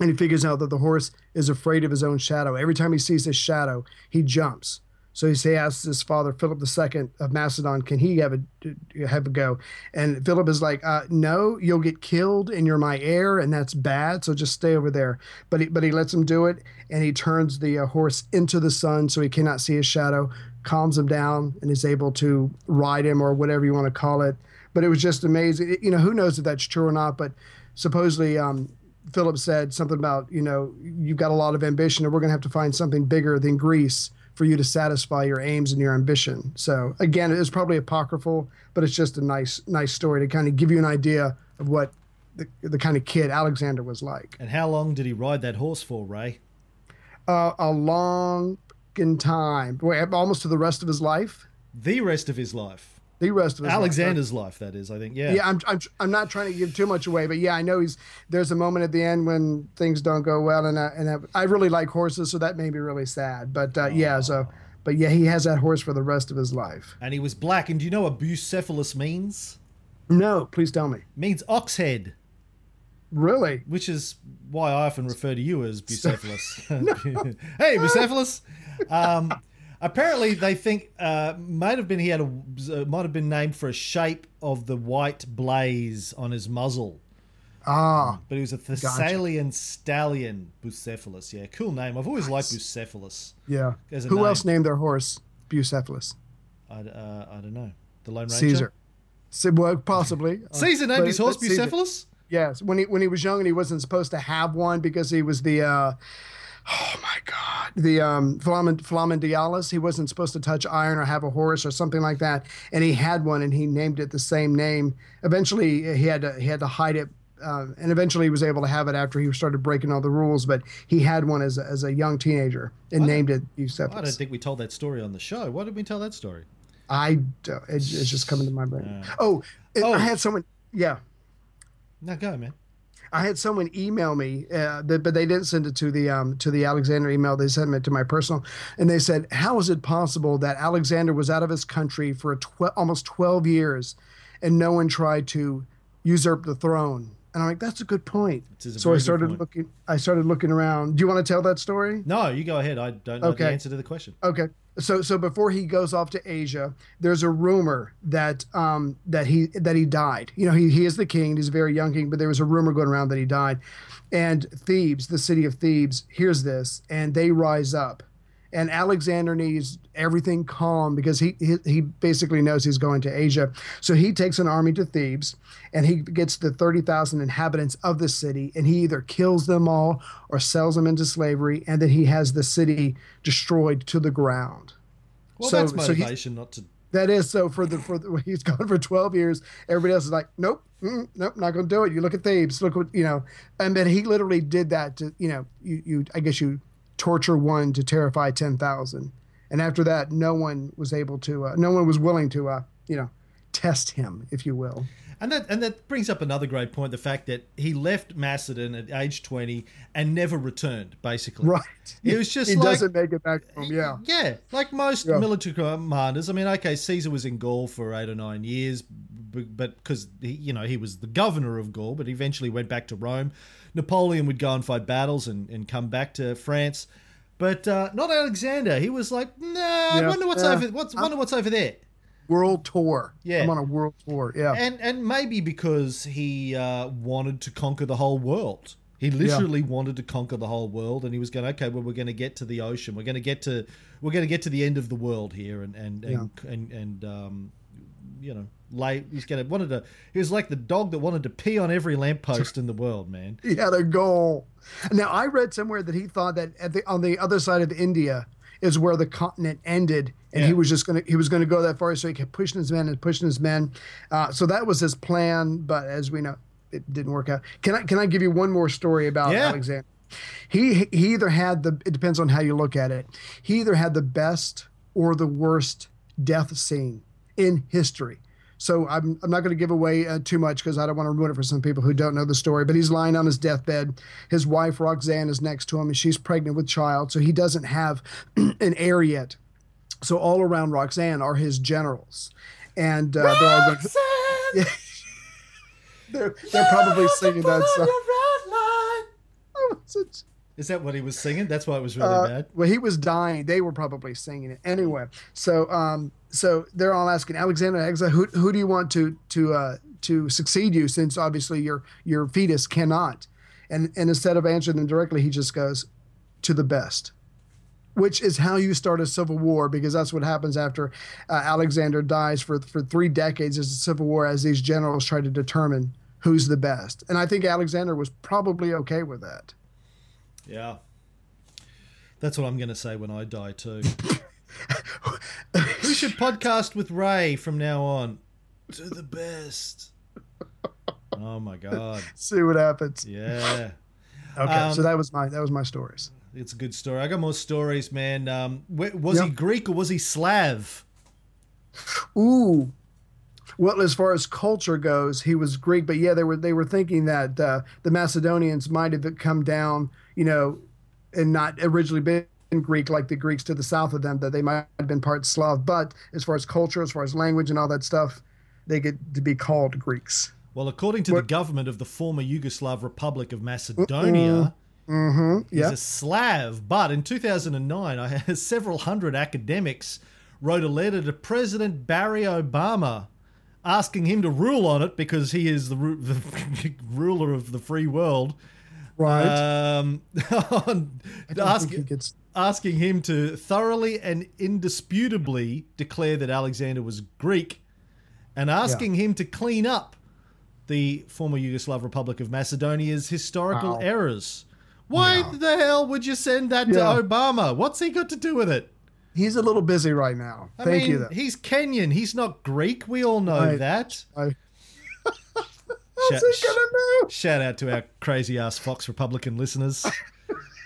and he figures out that the horse is afraid of his own shadow. Every time he sees his shadow, he jumps. So he asks his father, Philip II of Macedon, can he have a have a go? And Philip is like, uh, no, you'll get killed and you're my heir, and that's bad. So just stay over there. But he but he lets him do it, and he turns the uh, horse into the sun so he cannot see his shadow, calms him down, and is able to ride him or whatever you want to call it. But it was just amazing. You know, who knows if that's true or not? But supposedly. Um, Philip said something about, you know, you've got a lot of ambition and we're going to have to find something bigger than Greece for you to satisfy your aims and your ambition. So again, it is probably apocryphal, but it's just a nice, nice story to kind of give you an idea of what the, the kind of kid Alexander was like. And how long did he ride that horse for, Ray? Uh, a long fucking time, almost to the rest of his life. The rest of his life. The rest of his life. Alexander's life, that is, I think. Yeah. Yeah, I'm, I'm, I'm not trying to give too much away, but yeah, I know he's. There's a moment at the end when things don't go well, and I, and I, I really like horses, so that made me really sad. But uh, yeah, so but yeah, he has that horse for the rest of his life. And he was black. And do you know what bucephalus means? No, please tell me. It means ox head, Really? which is why I often refer to you as bucephalus. *laughs* *laughs* hey, bucephalus. *laughs* Um, apparently, they think uh, might have been he had a uh, might have been named for a shape of the white blaze on his muzzle. Ah, But he was a Thessalian stallion, Bucephalus. Yeah, cool name. I've always liked Bucephalus. yeah. Who name. else named their horse Bucephalus? I, uh, I don't know. The Lone Ranger. Caesar. Well, possibly. *laughs* Caesar named but- his horse Bucephalus. Yes, when he when he was young and he wasn't supposed to have one because he was the uh, oh my god the um Flamen, Flamandialis. He wasn't supposed to touch iron or have a horse or something like that, and he had one and he named it the same name. Eventually, he had to he had to hide it. Uh, and eventually, he was able to have it after he started breaking all the rules. But he had one as a, as a young teenager and named it I don't think we told that story on the show. Why did we tell that story? I don't, it, it's just coming to my brain. Oh, it- Oh. I had someone. yeah. No, go, man. I had someone email me, uh, but they didn't send it to the um, to the Alexander email. They sent it to my personal, and they said, "How is it possible that Alexander was out of his country for a tw- almost twelve years, and no one tried to usurp the throne?" And I'm like, "That's a good point." So I started looking. I started looking around. Do you want to tell that story? No, you go ahead. I don't know the answer to the question. Okay. So so before he goes off to Asia, there's a rumor that um that he that he died. You know, he he is the king, he's a very young king, but there was a rumor going around that he died. And Thebes, the city of Thebes, hears this and they rise up. And Alexander needs everything calm because he, he he basically knows he's going to Asia. So he takes an army to Thebes and he gets the 30,000 inhabitants of the city and he either kills them all or sells them into slavery and then he has the city destroyed to the ground. Well, So- that's so motivation not to. That is so for the for the, *laughs* he's gone for 12 years. Everybody else is like, nope, mm, nope, not going to do it. You look at Thebes, look what you know, and then he literally did that to you know you you I guess you torture one to terrify 10,000, and after that, no one was able to, uh, no one was willing to, uh, you know, test him, if you will. And that and that brings up another great point: the fact that he left Macedon at age twenty and never returned. Basically, Right. It was just he like doesn't make it back home. Yeah. Yeah, like most Yeah. military commanders. I mean, okay, Caesar was in Gaul for eight or nine years, but because you know he was the governor of Gaul, but eventually went back to Rome. Napoleon would go and fight battles and, and come back to France, but uh, not Alexander. He was like, nah, I wonder what's yeah. over. What's wonder what's over there. World tour. Yeah. I'm on a world tour. Yeah. And and maybe because he uh, wanted to conquer the whole world. He literally wanted to conquer the whole world, and he was going, okay, well, we're going to get to the ocean. We're going to get to we're going to get to the end of the world here, and and and and, and um, you know, lay. He's to wanted to. He was like the dog that wanted to pee on every lamppost in the world, man. he had a goal. Now I read somewhere that he thought that at the on the other side of India is where the continent ended, and he was just gonna he was gonna go that far, so he kept pushing his men and pushing his men. Uh, so that was his plan, but as we know, it didn't work out. Can I can I give you one more story about Yeah. Alexander? He he either had the it depends on how you look at it. He either had the best or the worst death scene in history. So I'm, I'm not going to give away uh, too much because I don't want to ruin it for some people who don't know the story. But he's lying on his deathbed. His wife Roxanne is next to him, and she's pregnant with child, so he doesn't have *clears throat* an heir yet. So all around Roxanne are his generals, and uh, they're all going. *laughs* They're, they're probably singing that song. Oh, *laughs* Is that what he was singing? That's why it was really Uh, bad. well, he was dying. They were probably singing it anyway. So, um, so they're all asking Alexander, Alexander, who, who do you want to to uh, to succeed you? Since obviously your your fetus cannot. And and instead of answering them directly, he just goes to the best, which is how you start a civil war because that's what happens after uh, Alexander dies. For for three decades, there's a civil war as these generals try to determine who's the best. And I think Alexander was probably okay with that. Yeah. That's what I'm going to say when I die too. *laughs* we should podcast with Ray from now on. To the best. Oh my god. See what happens. Yeah. Okay, Um, so that was my that was my stories. It's a good story. I got more stories, man. Um, was he Greek or was he Slav? Ooh, well, as far as culture goes, he was Greek, but yeah, they were they were thinking that uh, the Macedonians might have come down, you know, and not originally been Greek like the Greeks to the south of them, that they might have been part Slav. But as far as culture, as far as language and all that stuff, they get to be called Greeks. Well, according to the government of the former Yugoslav Republic of Macedonia, Mm-hmm. he's Yeah. a Slav. But in 2009, I had *laughs* several hundred academics wrote a letter to President Barry Obama asking him to rule on it because he is the, ru- *laughs* the ruler of the free world. Right. Um, *laughs* on- I don't ask- think he gets. asking him to thoroughly and indisputably declare that Alexander was Greek and asking him to clean up the former Yugoslav Republic of Macedonia's historical errors. Why Yeah. the hell would you send that Yeah. to Obama? What's he got to do with it? He's a little busy right now. I Thank mean, you. Though. he's Kenyan. He's not Greek. We all know that. I, Shout, what's he gonna do? shout out to our crazy ass Fox Republican listeners.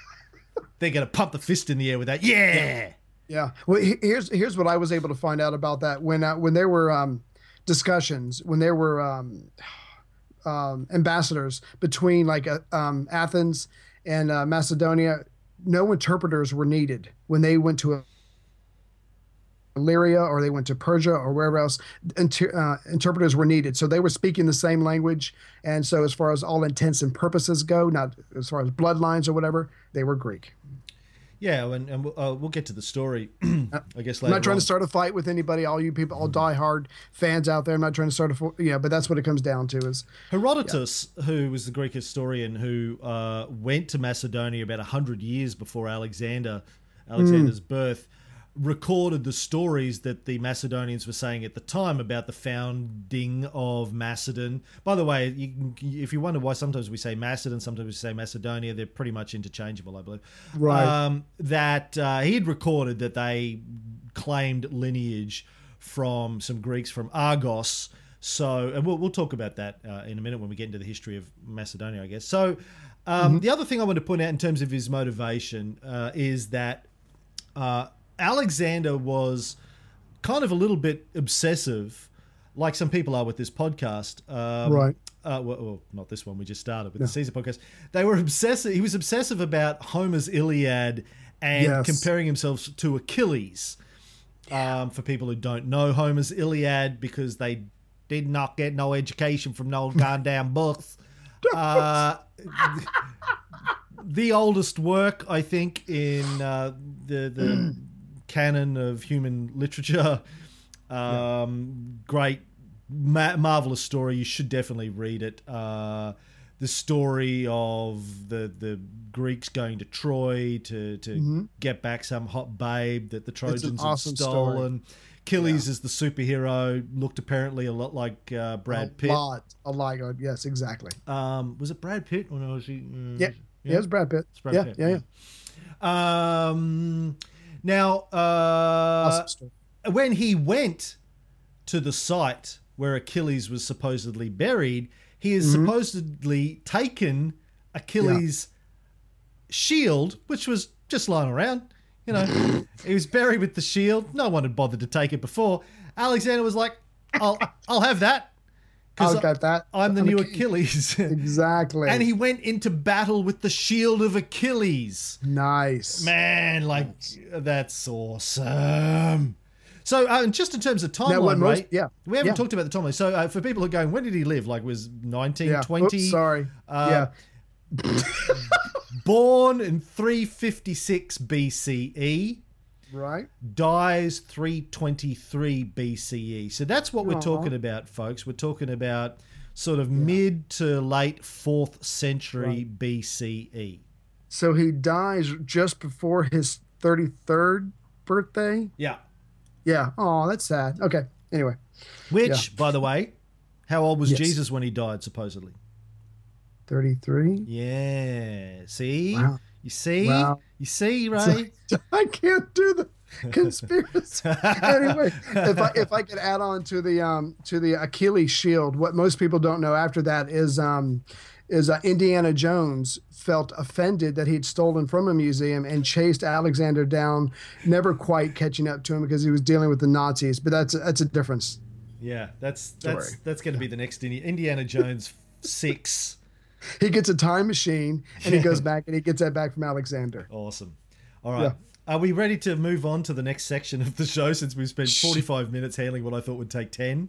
*laughs* They're to pump the fist in the air with that. Yeah. Yeah. Well, here's here's what I was able to find out about that when uh, when there were um, discussions when there were um, *sighs* um, ambassadors between like uh, um, Athens and uh, Macedonia. No interpreters were needed when they went to Illyria or they went to Persia or wherever else. Inter- uh, interpreters were needed, so they were speaking the same language. And so, as far as all intents and purposes go, not as far as bloodlines or whatever, they were Greek. Yeah, and, and we'll, uh, we'll get to the story, *clears throat* I guess, later. I'm not trying on. to start a fight with anybody. All you people, all diehard fans out there. I'm not trying to start a, fo- yeah, but that's what it comes down to. Is Herodotus, who was the Greek historian who uh, went to Macedonia about hundred years before Alexander, Alexander's birth, recorded the stories that the Macedonians were saying at the time about the founding of Macedon. By the way, you, can- if you wonder why sometimes we say Macedon, sometimes we say Macedonia, they're pretty much interchangeable, I believe. Right. Um, that uh, he had recorded that they claimed lineage from some Greeks from Argos. So, and we'll, we'll talk about that uh, in a minute when we get into the history of Macedonia, I guess. So, um, the other thing I want to point out in terms of his motivation uh, is that uh, Alexander was kind of a little bit obsessive, like some people are with this podcast. Um, Right. Uh, well, well, not this one. We just started with the Caesar podcast. They were obsessive. He was obsessive about Homer's Iliad and Yes. comparing himself to Achilles. Um, for people who don't know Homer's Iliad, because they did not get no education from no *laughs* goddamn books. *laughs* Uh, the oldest work, I think, in uh, the the *clears throat* canon of human literature. *laughs* Um, Great, ma- marvelous story. You should definitely read it. Uh, the story of the the Greeks going to Troy to to get back some hot babe that the Trojans awesome had story. stolen. Achilles is the superhero. Looked apparently a lot like uh, Brad a Pitt. lot, a lot. Yes, exactly. Um, was it Brad Pitt or no? Was he? uh, Yeah, yeah, it's Brad Pitt. Brad yeah, Pitt, yeah, yeah. Um, now, uh, Awesome when he went to the site where Achilles was supposedly buried, he has Mm-hmm. supposedly taken Achilles' shield, which was just lying around. You know, *laughs* he was buried with the shield. No one had bothered to take it before. Alexander was like, "I'll, I'll have that Because got that. I'm the I'm new a- *laughs* Achilles." *laughs* Exactly. and he went into battle with the shield of Achilles. nice. Man, like that's awesome. So, uh, just in terms of timeline, Now, what most- right? yeah, we haven't yeah. talked about the timeline. So, uh, for people who are going, when did he live? Like, was 1920? yeah. sorry. Uh, yeah. *laughs* Born in three fifty six BCE, Right. dies three twenty three BCE. So that's what we're Aw. talking about, folks. We're talking about sort of mid to late fourth century E. BCE. So he dies just before his 33rd birthday. Yeah. Yeah. Oh, that's sad. Okay. Anyway, Which, by the way, how old was Yes. Jesus when he died, supposedly? 33. Yeah. See? Wow. You see? Wow. You see, *laughs* Ray? *laughs* I can't do the conspiracy. anyway, if I if I could add on to the um to the Achilles shield, what most people don't know after that is um is uh, Indiana Jones felt offended that he'd stolen from a museum and chased Alexander down, never quite catching up to him because he was dealing with the Nazis. But that's that's a difference. yeah, that's that's Sorry. that's going to be the next Indiana Jones six. He gets a time machine and he goes *laughs* back and he gets that back from Alexander. Awesome. All right. Are we ready to move on to the next section of the show since we've spent 45 minutes handling what I thought would take 10?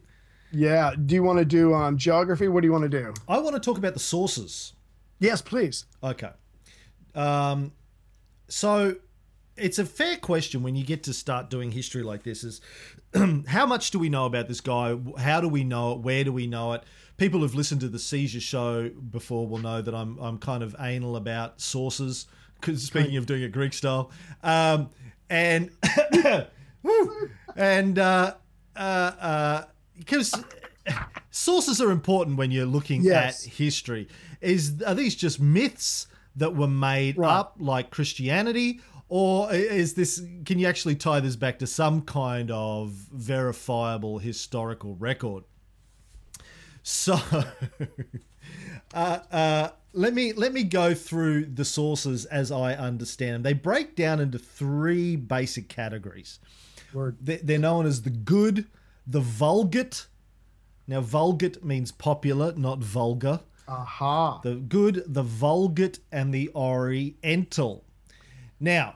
Yeah. Do you want to do um, geography? What do you want to do? I want to talk about the sources. Yes, please. Okay. Um, so it's a fair question when you get to start doing history like this is *clears throat* how much do we know about this guy? How do we know it? Where do we know it? People who've listened to the Caesar show before will know that I'm I'm kind of anal about sources. Because speaking of doing it Greek style, um, and *coughs* and uh, uh, uh, because sources are important when you're looking Yes. at history. Is are these just myths that were made Right. up like Christianity, or is this? Can you actually tie this back to some kind of verifiable historical record? So, *laughs* uh, uh, let me let me go through the sources as I understand them. They break down into three basic categories. Word. They- They're known as the good, the vulgate, Now, Vulgate means popular, not vulgar. Aha. The good, the Vulgate, and the Oriental. Now,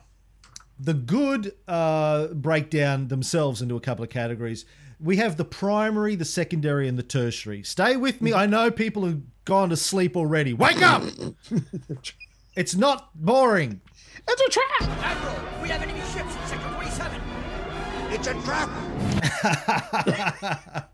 the good uh, break down themselves into a couple of categories. We have the primary, the secondary, and the tertiary. Stay with me. I know people have gone to sleep already. Wake up! *laughs* it's not boring. It's a trap. Admiral, we have enemy ships in Sector 47. It's a trap! *laughs*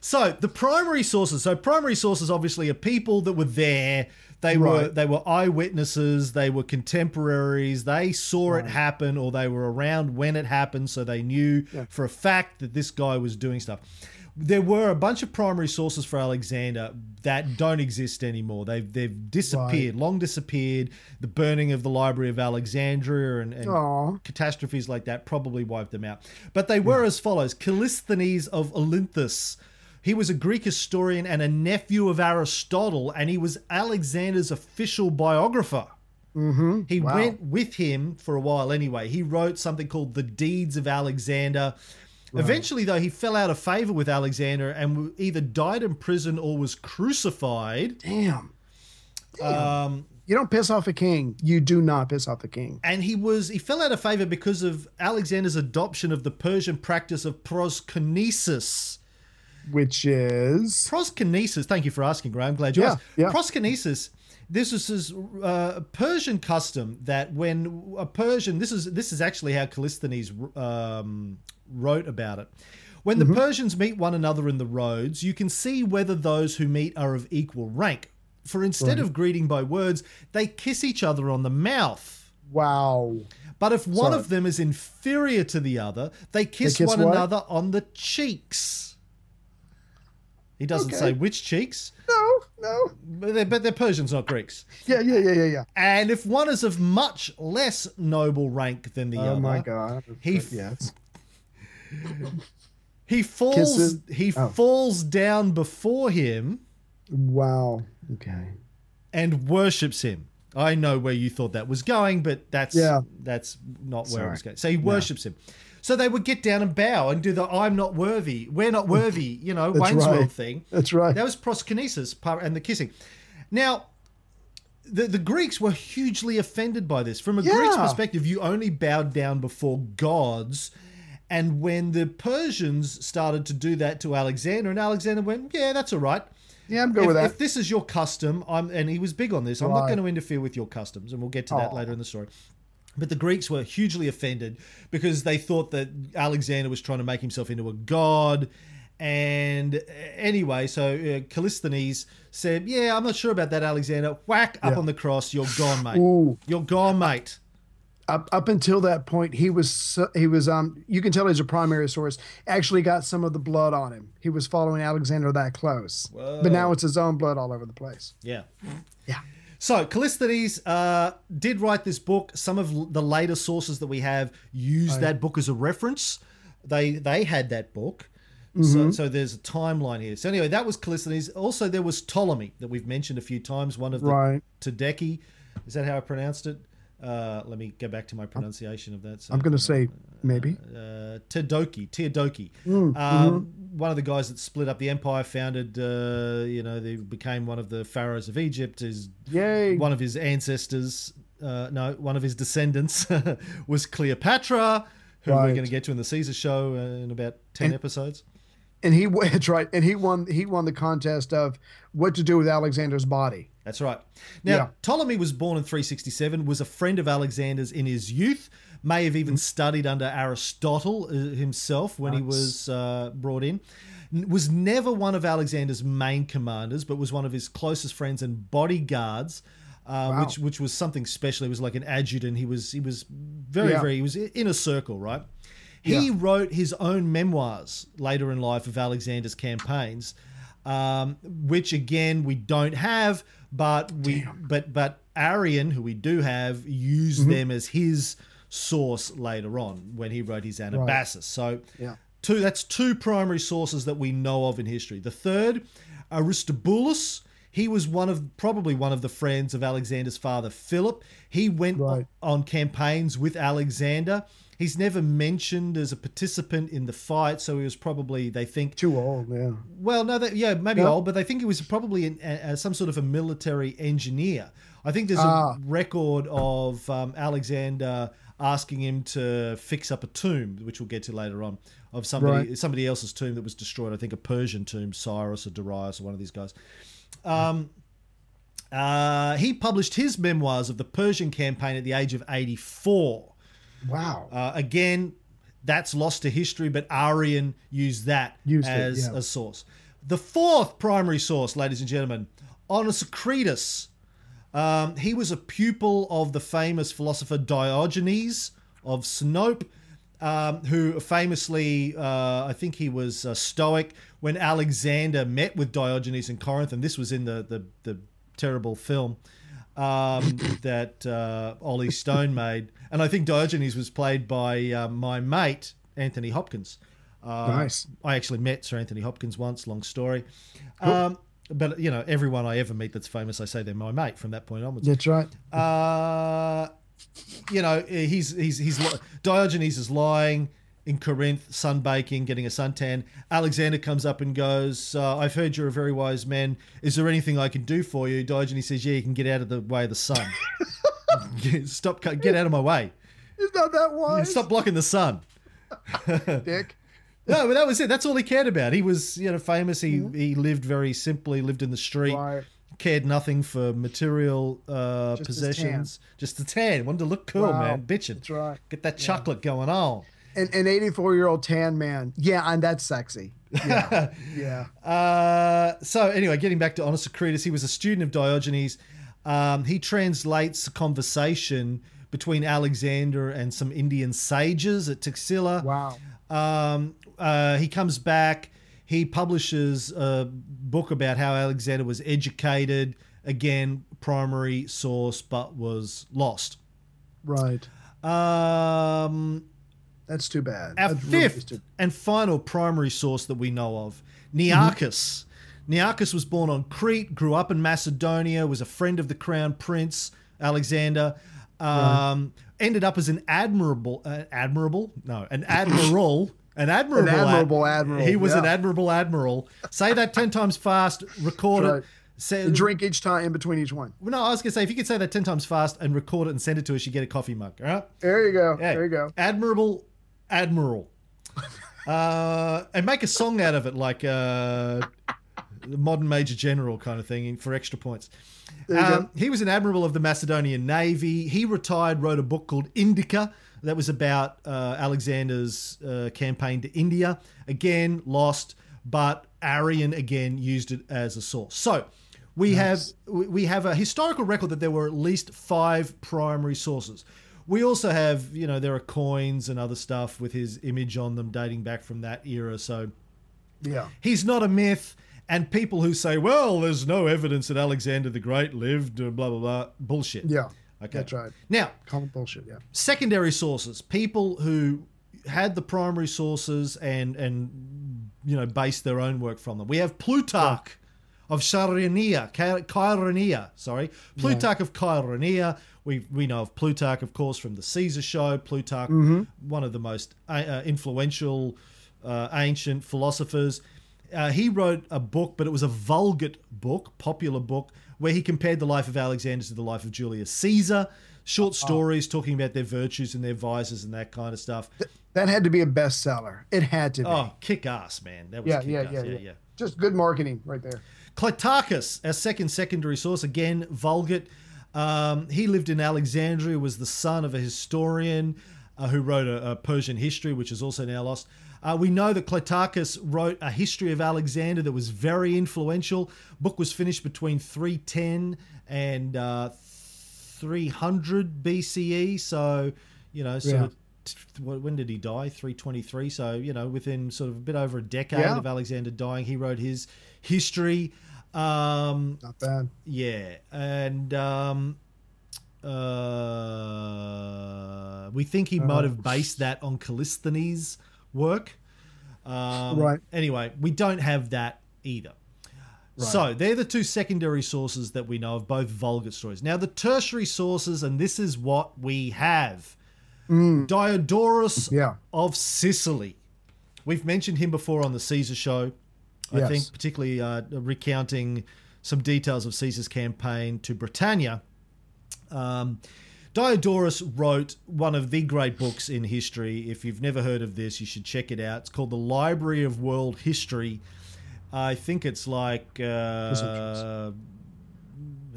So the primary sources. So primary sources obviously are people that were there. They were they were eyewitnesses. They were contemporaries. They saw it happen, or they were around when it happened, so they knew for a fact that this guy was doing stuff. There were a bunch of primary sources for Alexander that don't exist anymore. They've they've disappeared, long disappeared. The burning of the Library of Alexandria and, and catastrophes like that probably wiped them out. But they were as follows Callisthenes of Olynthus. He was a Greek historian and a nephew of Aristotle, and he was Alexander's official biographer. Mm-hmm. He Wow. went with him for a while anyway. He wrote something called The Deeds of Alexander. Eventually, though, he fell out of favor with Alexander and either died in prison or was crucified. Damn. Um, You don't piss off a king. You do not piss off a king. and he was he fell out of favor because of Alexander's adoption of the Persian practice of proskynesis. Which is Proskynesis. Thank you for asking, Graham. Glad you Yeah, asked. yeah. Proskynesis. This is his uh, Persian custom that when a Persian, this is this is actually how Callisthenes um, wrote about it. When Mm-hmm. the Persians meet one another in the roads, you can see whether those who meet are of equal rank. For instead of greeting by words, they kiss each other on the mouth. wow. But if one Sorry. of them is inferior to the other, they kiss, kiss one what? another on the cheeks. He doesn't Okay. say which cheeks, No, no. but they're, but they're Persians, not Greeks. Yeah, yeah, yeah, yeah, yeah. And if one is of much less noble rank than the Oh other, oh my god. He- yes. he falls Kisses- he oh. falls down before him Wow. Okay. and worships him. I know where you thought that was going, but that's Yeah. that's not where it was going. So he worships him. So they would get down and bow and do the "I'm not worthy, we're not worthy," *laughs* you know, Wayne's right. World thing. That's right. That was proskynesis and the kissing. Now, the the Greeks were hugely offended by this. From a Greek's perspective, you only bowed down before gods. And when the Persians started to do that to Alexander, and Alexander went, "Yeah, that's all right." Yeah, I'm good if, with that. if this is your custom, I'm and he was big on this. I'm not going to interfere with your customs, and we'll get to that Aw. later in the story. But the Greeks were hugely offended because they thought that Alexander was trying to make himself into a god. And anyway, so uh, Callisthenes said, "Yeah, I'm not sure about that, Alexander. Whack up Yeah. on the cross. You're gone, mate. Ooh. You're gone, mate." up up until that point he was he was um you can tell he's a primary source actually got some of the blood on him he was following alexander that close but now it's his own blood all over the place Yeah. yeah So Callisthenes uh, did write this book. Some of the later sources that we have use that book as a reference. They they had that book. So, so there's a timeline here. So anyway, that was Callisthenes. Also, there was Ptolemy that we've mentioned a few times. One of the Right. Todeki. Is that how I pronounced it? Uh, let me go back to my pronunciation of that. So, i'm gonna say maybe uh, Teodoki, Teodoki, Mm, um, mm-hmm. one of the guys that split up the empire, founded, uh, you know, they became one of the pharaohs of Egypt. Is Yay. one of his ancestors, uh, no, one of his descendants *laughs* was Cleopatra, who we're going to get to in the Caesar show uh, in about ten And- episodes. And he *laughs* that's right and he won he won the contest of what to do with alexander's body That's right. Now, Yeah. Ptolemy was born in 367, was a friend of Alexander's in his youth, may have even studied under Aristotle uh, himself when he was uh, brought in. Was never one of Alexander's main commanders, but was one of his closest friends and bodyguards. Uh, Wow. which which was something special. He was like an adjutant. He was he was very Yeah. very he was in a circle, right? He Yeah. wrote his own memoirs later in life of Alexander's campaigns, um, which again we don't have, but we but but Arrian, who we do have, used Mm-hmm. them as his source later on when he wrote his Anabasis. So Yeah. two that's two primary sources that we know of in history. The third, Aristobulus. He was one of probably one of the friends of Alexander's father Philip. He went Right. on campaigns with Alexander. He's never mentioned as a participant in the fight, so he was probably they think Too old, yeah. well, no, that, yeah, maybe No. old, but they think he was probably an, a, a- some sort of a military engineer. I think there's Ah. a record of um, Alexander asking him to fix up a tomb, which we'll get to later on, of somebody Right. somebody else's tomb that was destroyed. I think a Persian tomb, Cyrus or Darius or one of these guys. Um, uh, he published his memoirs of the Persian campaign at the age of 84. Wow. Uh, again, that's lost to history, but Arrian used that Used it, as yeah. a source. The fourth primary source, ladies and gentlemen, Onesicritus. Um, he was a pupil of the famous philosopher Diogenes of Sinope, um, who famously, uh, I think he was a Stoic when Alexander met with Diogenes in Corinth, and this was in the the, the terrible film um, *coughs* that uh, Ollie Stone made, and I think Diogenes was played by uh, my mate Anthony Hopkins. Uh, Nice. I actually met Sir Anthony Hopkins once. Long story, um, but you know, everyone I ever meet that's famous, I say they're my mate from that point onwards. That's right. Uh, you know, he's he's he's li- Diogenes is lying in Corinth, sunbaking, getting a suntan. Alexander comes up and goes, uh, "I've heard you're a very wise man. Is there anything I can do for you?" Diogenes says, "Yeah, you can get out of the way of the sun. *laughs* Stop, get out of my way. It's not that wise. Stop blocking the sun." *laughs* Dick. No, but that was it. That's all he cared about. He was, you know, famous. He he lived very simply, lived in the street, Right. cared nothing for material uh, Just possessions. Just the tan. Wanted to look cool, Wow. man. Bitching. That's right. Get that chocolate going on. An, an 84 year old tan man. Yeah, and that's sexy. Yeah. *laughs* yeah. Uh, so anyway, getting back to Onesicritus, he was a student of Diogenes. Um, he translates a conversation between Alexander and some Indian sages at Taxila. Wow. Um, uh, he comes back. He publishes a book about how Alexander was educated. Again, primary source, but was lost. Right. Um, That's too bad. our That's fifth too- and final primary source that we know of, Nearchus. Nearchus was born on Crete, grew up in Macedonia, was a friend of the crown prince Alexander. Um, Ended up as an admirable, uh, admirable, no, an admiral, *laughs* an admirable, ad- admirable admiral, He was an admirable admiral. Say that ten times fast. Record Right. it. Say, Drink each time in between each one. Well, No, I was gonna say if you could say that ten times fast and record it and send it to us, you get a coffee mug. All right. There you go. Yeah. There you go. Admirable, Admiral. uh, and make a song out of it, like uh, modern Major General kind of thing, for extra points. Um, he was an admiral of the Macedonian Navy. He retired, wrote a book called Indica that was about uh, Alexander's uh, campaign to India. Again, lost, but Arrian again used it as a source. So we have we we have a historical record that there were at least five primary sources. We also have, you know, there are coins and other stuff with his image on them dating back from that era. So Yeah. he's not a myth. And people who say, well, there's no evidence that Alexander the Great lived, uh, blah, blah, blah, bullshit. Yeah. Okay. That's right. Now, Common bullshit. Yeah. secondary sources, people who had the primary sources and, and you know, based their own work from them. We have Plutarch of Chaeronea, Cha- Chaeronea, sorry. Plutarch of Chaeronea. We, we know of Plutarch, of course, from the Caesar show. Plutarch, one of the most uh, uh, influential uh, ancient philosophers. Uh, he wrote a book, but it was a Vulgate book, popular book, where he compared the life of Alexander to the life of Julius Caesar. Short stories talking about their virtues and their vices and that kind of stuff. That had to be a bestseller. It had to be. Oh, kick ass, man! That was yeah, kick yeah, ass. yeah, yeah, yeah, yeah. Just good marketing right there. Clitarchus, our second secondary source, again, Vulgate. Um, he lived in Alexandria, was the son of a historian uh, who wrote a, a Persian history, which is also now lost. Uh, we know that Clitarchus wrote a history of Alexander that was very influential. Book was finished between 310 and uh, 300 BCE. So, you know, sort Yeah. of when did he die? 323. So, you know, within sort of a bit over a decade Yeah. of Alexander dying, he wrote his history. Um, Not bad. yeah, and um, uh, we think he might have based that on Callisthenes' work. Um, Right. Anyway, we don't have that either. Right. So they're the two secondary sources that we know of, both Vulgate stories. Now the tertiary sources, and this is what we have. Diodorus Yeah. of Sicily. We've mentioned him before on the Caesar show. I Yes. think, particularly uh, recounting some details of Caesar's campaign to Britannia. Um, Diodorus wrote one of the great books in history. If you've never heard of this, you should check it out. It's called The Library of World History. I think it's like uh,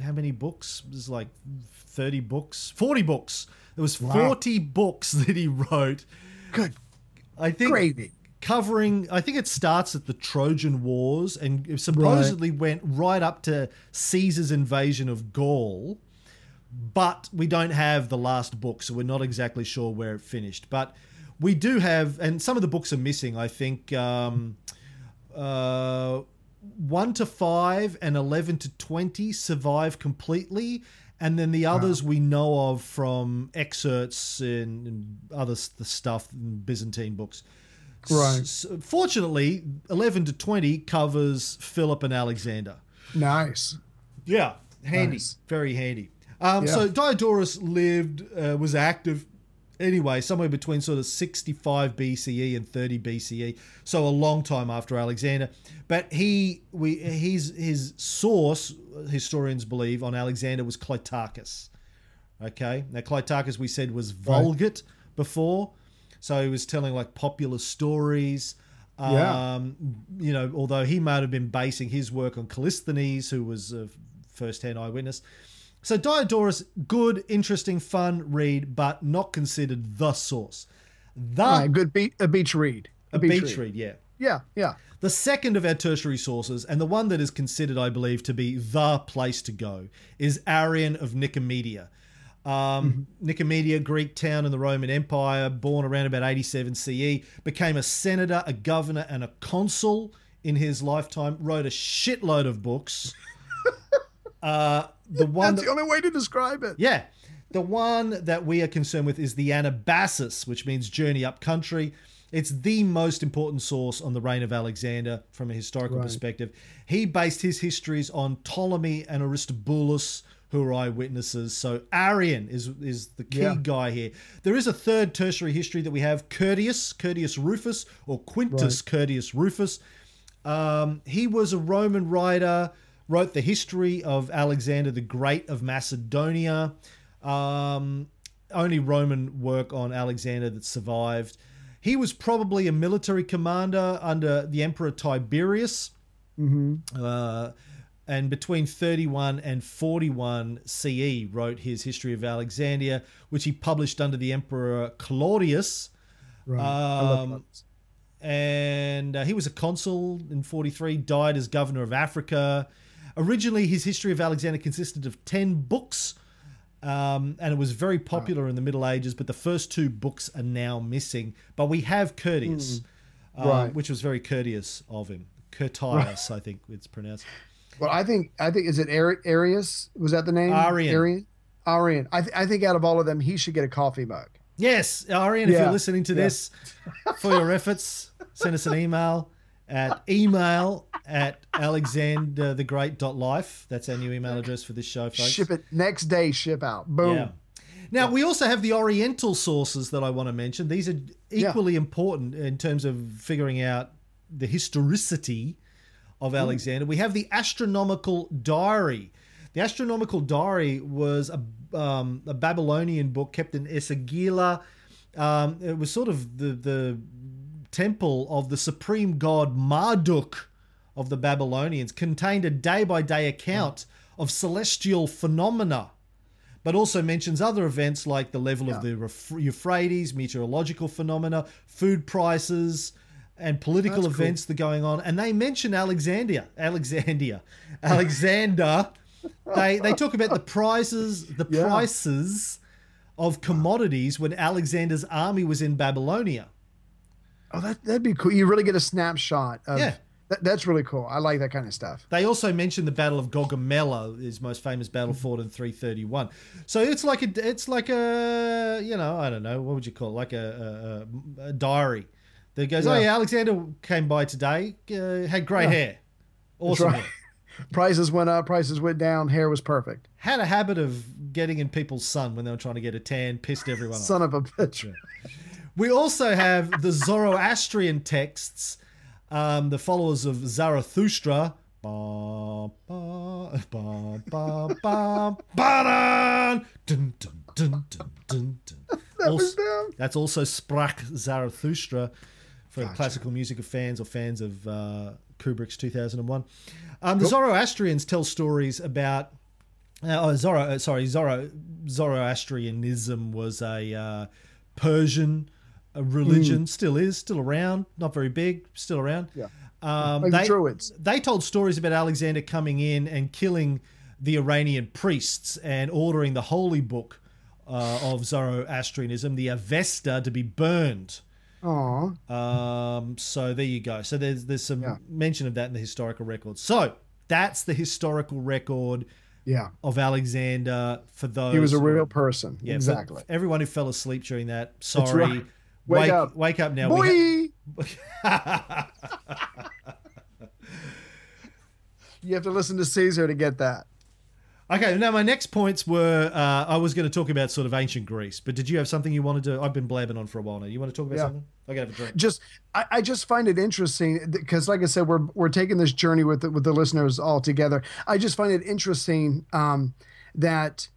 how many books? It was like thirty books, forty books. There was Wow. forty books *laughs* that he wrote. Good I think gravy. Covering i think it starts at the trojan wars and supposedly went right up to caesar's invasion of gaul but we don't have the last book so we're not exactly sure where it finished. But we do have and some of the books are missing i think um, uh, 1 to 5 and 11 to 20 survive completely and then the others we know of from excerpts and, and other the stuff in byzantine books Right. S- fortunately 11 to 20 covers philip and alexander Nice. yeah, handy, Nice. very handy. Um, Yeah. So Diodorus lived, uh, was active anyway, somewhere between sort of 65 BCE and 30 BCE, so a long time after Alexander. But he, we, he's his source, historians believe, on Alexander was Clitarchus. Okay, now Clitarchus we said was Vulgate before, so he was telling like popular stories. Yeah. Um, you know, although he might have been basing his work on Callisthenes, who was a first-hand eyewitness. So Diodorus, good, interesting, fun read, but not considered the source. The All right, good beat a beach read. a beach read, yeah. Yeah, yeah. The second of our tertiary sources, and the one that is considered, I believe, to be the place to go, is Arrian of Nicomedia. Um, Nicomedia, Greek town in the Roman Empire, born around about 87 CE, became a senator, a governor, and a consul in his lifetime. Wrote a shitload of books. *laughs* uh, the one That's that, the only way to describe it. yeah. The one that we are concerned with is the Anabasis, which means journey up country. It's the most important source on the reign of Alexander from a historical Right. perspective. He based his histories on Ptolemy and Aristobulus, who are eyewitnesses. So Arrian is is the key Yeah. guy here. There is a third tertiary history that we have Curtius, Curtius Rufus, or Quintus Curtius Rufus. Um, he was a Roman writer, wrote the history of Alexander the Great of Macedonia. Um, only Roman work on Alexander that survived. He was probably a military commander under the Emperor Tiberius. Uh, and between 31 and 41 CE wrote his History of Alexandria, which he published under the Emperor Claudius. Right. Um, and uh, he was a consul in 43 died as governor of africa. Originally his history of alexander consisted of 10 books um, and it was very popular in the middle ages but the first two books are now missing. But we have curtius um, Right. which was very courteous of him. Curtius i think it's pronounced Well, I think I think is it Ari- Arius? Was that the name? Arrian. Arrian. Arrian. I, th- I think out of all of them, he should get a coffee mug. yes arrian if you're listening to yeah. this for your efforts send us an email at email at alexanderthegreat.life that's our new email address for this show folks Ship it next day. Ship out. Boom. Yeah. Now we also have the Oriental sources that I want to mention. These are equally important in terms of figuring out the historicity of Alexander. We have the Astronomical Diary. The Astronomical Diary was a, um, a Babylonian book kept in Esagila. Um, it was sort of the the temple of the supreme god Marduk of the Babylonians. Contained a day by day account of celestial phenomena but also mentions other events like the level of the Euphrates, meteorological phenomena, food prices, and political That's cool. events that are going on. And they mention Alexandria, Alexandria, *laughs* Alexander. they they talk about the prices, the Yeah. prices of commodities when Alexander's army was in Babylonia. Oh, that that'd be cool. You really get a snapshot. Of, Yeah. That, that's really cool. I like that kind of stuff. They also mention the Battle of Gaugamela, his most famous battle fought in 331. So it's like a, it's like a, you know, I don't know, what would you call it? Like a, a, a diary that goes, oh Yeah. yeah, Alexander came by today, uh, had grey hair, awesome right. hair. *laughs* Prices went up, prices went down. Hair was perfect. Had a habit of getting in people's sun when they were trying to get a tan, pissed everyone off. Son of a *laughs* bitch. We also have the Zoroastrian texts, um, the followers of Zarathustra. Ba, ba, ba, ba, ba, ba, dun, dun, dun, dun, dun, dun. *laughs* That was Also- them. That's also Sprach Zarathustra for classical music of fans or fans of uh, Kubrick's 2001. Um, the Zoroastrians tell stories about. Uh, oh, Zoro, uh, sorry, Zoro, Zoroastrianism was a uh, Persian uh religion, still is, still around, not very big, still around. Yeah. Um, Like the they, Druids. they told stories about Alexander coming in and killing the Iranian priests and ordering the holy book uh, of Zoroastrianism, the Avesta, to be burned. Aw. Um, so there you go. So there's there's some Yeah. mention of that in the historical record. So that's the historical record Yeah. of Alexander for those. He was a real person. yeah, exactly. everyone who fell asleep during that, sorry. right. Wake up. Wake up now. Boy! Ha- *laughs* you have to listen to Caesar to get that. Okay, now my next points were uh, I was going to talk about sort of ancient Greece, but did you have something you wanted to? I've been blabbing on for a while now. You want to talk about Yeah. something? I gotta have a drink. just I, I just find it interesting because like i said we're we're taking this journey with the, with the listeners all together i just find it interesting um, that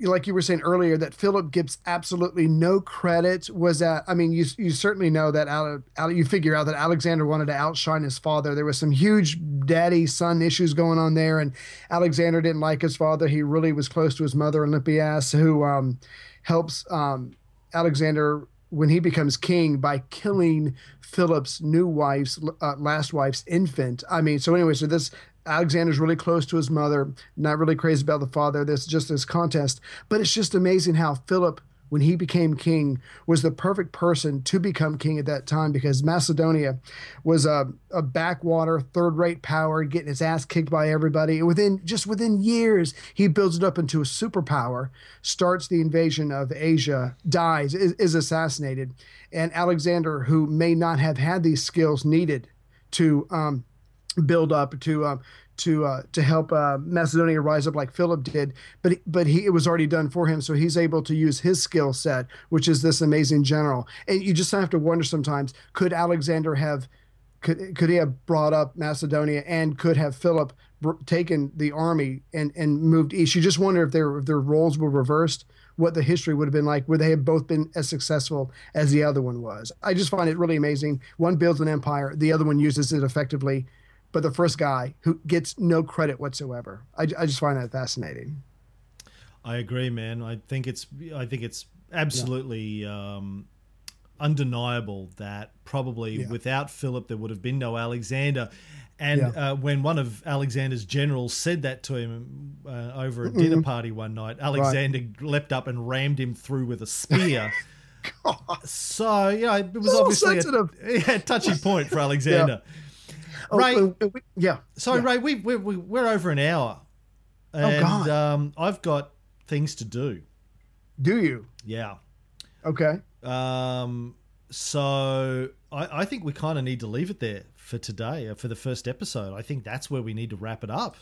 like you were saying earlier that philip gets absolutely no credit was that i mean you you certainly know that Ale, Ale, you figure out that alexander wanted to outshine his father there was some huge daddy son issues going on there and alexander didn't like his father he really was close to his mother olympias who um, helps um, alexander when he becomes king by killing Philip's new wife's uh, last wife's infant. I mean, so anyway, so this Alexander's really close to his mother, not really crazy about the father. There's just this contest, but it's just amazing how Philip, when he became king, was the perfect person to become king at that time because Macedonia was a, a backwater, third-rate power, getting its ass kicked by everybody. Within just within years, he builds it up into a superpower, starts the invasion of Asia, dies, is, is assassinated, and Alexander, who may not have had these skills needed to um, build up to um, to uh, to help uh, Macedonia rise up like Philip did, but but he it was already done for him, so he's able to use his skill set, which is this amazing general. And you just have to wonder sometimes: could Alexander have could could he have brought up Macedonia, and could have Philip br- taken the army and and moved east? You just wonder if their if their roles were reversed. What the history would have been like, would they have both been as successful as the other one was? I just find it really amazing. One builds an empire, the other one uses it effectively but the first guy who gets no credit whatsoever. I, I just find that fascinating. I agree, man. I think it's I think it's absolutely um, undeniable that probably Yeah. without Philip there would have been no Alexander. And Yeah. uh, when one of Alexander's generals said that to him uh, over a dinner party one night, Alexander leapt up and rammed him through with a spear. *laughs* so yeah, it was obviously sensitive. a, *laughs* touchy *laughs* point for Alexander. Oh, Ray, uh, we- yeah. so yeah. Ray, we, we, we we're over an hour, and God. um, I've got things to do. Do you? Yeah. Okay. Um, so I, I think we kind of need to leave it there for today, uh, for the first episode. I think that's where we need to wrap it up.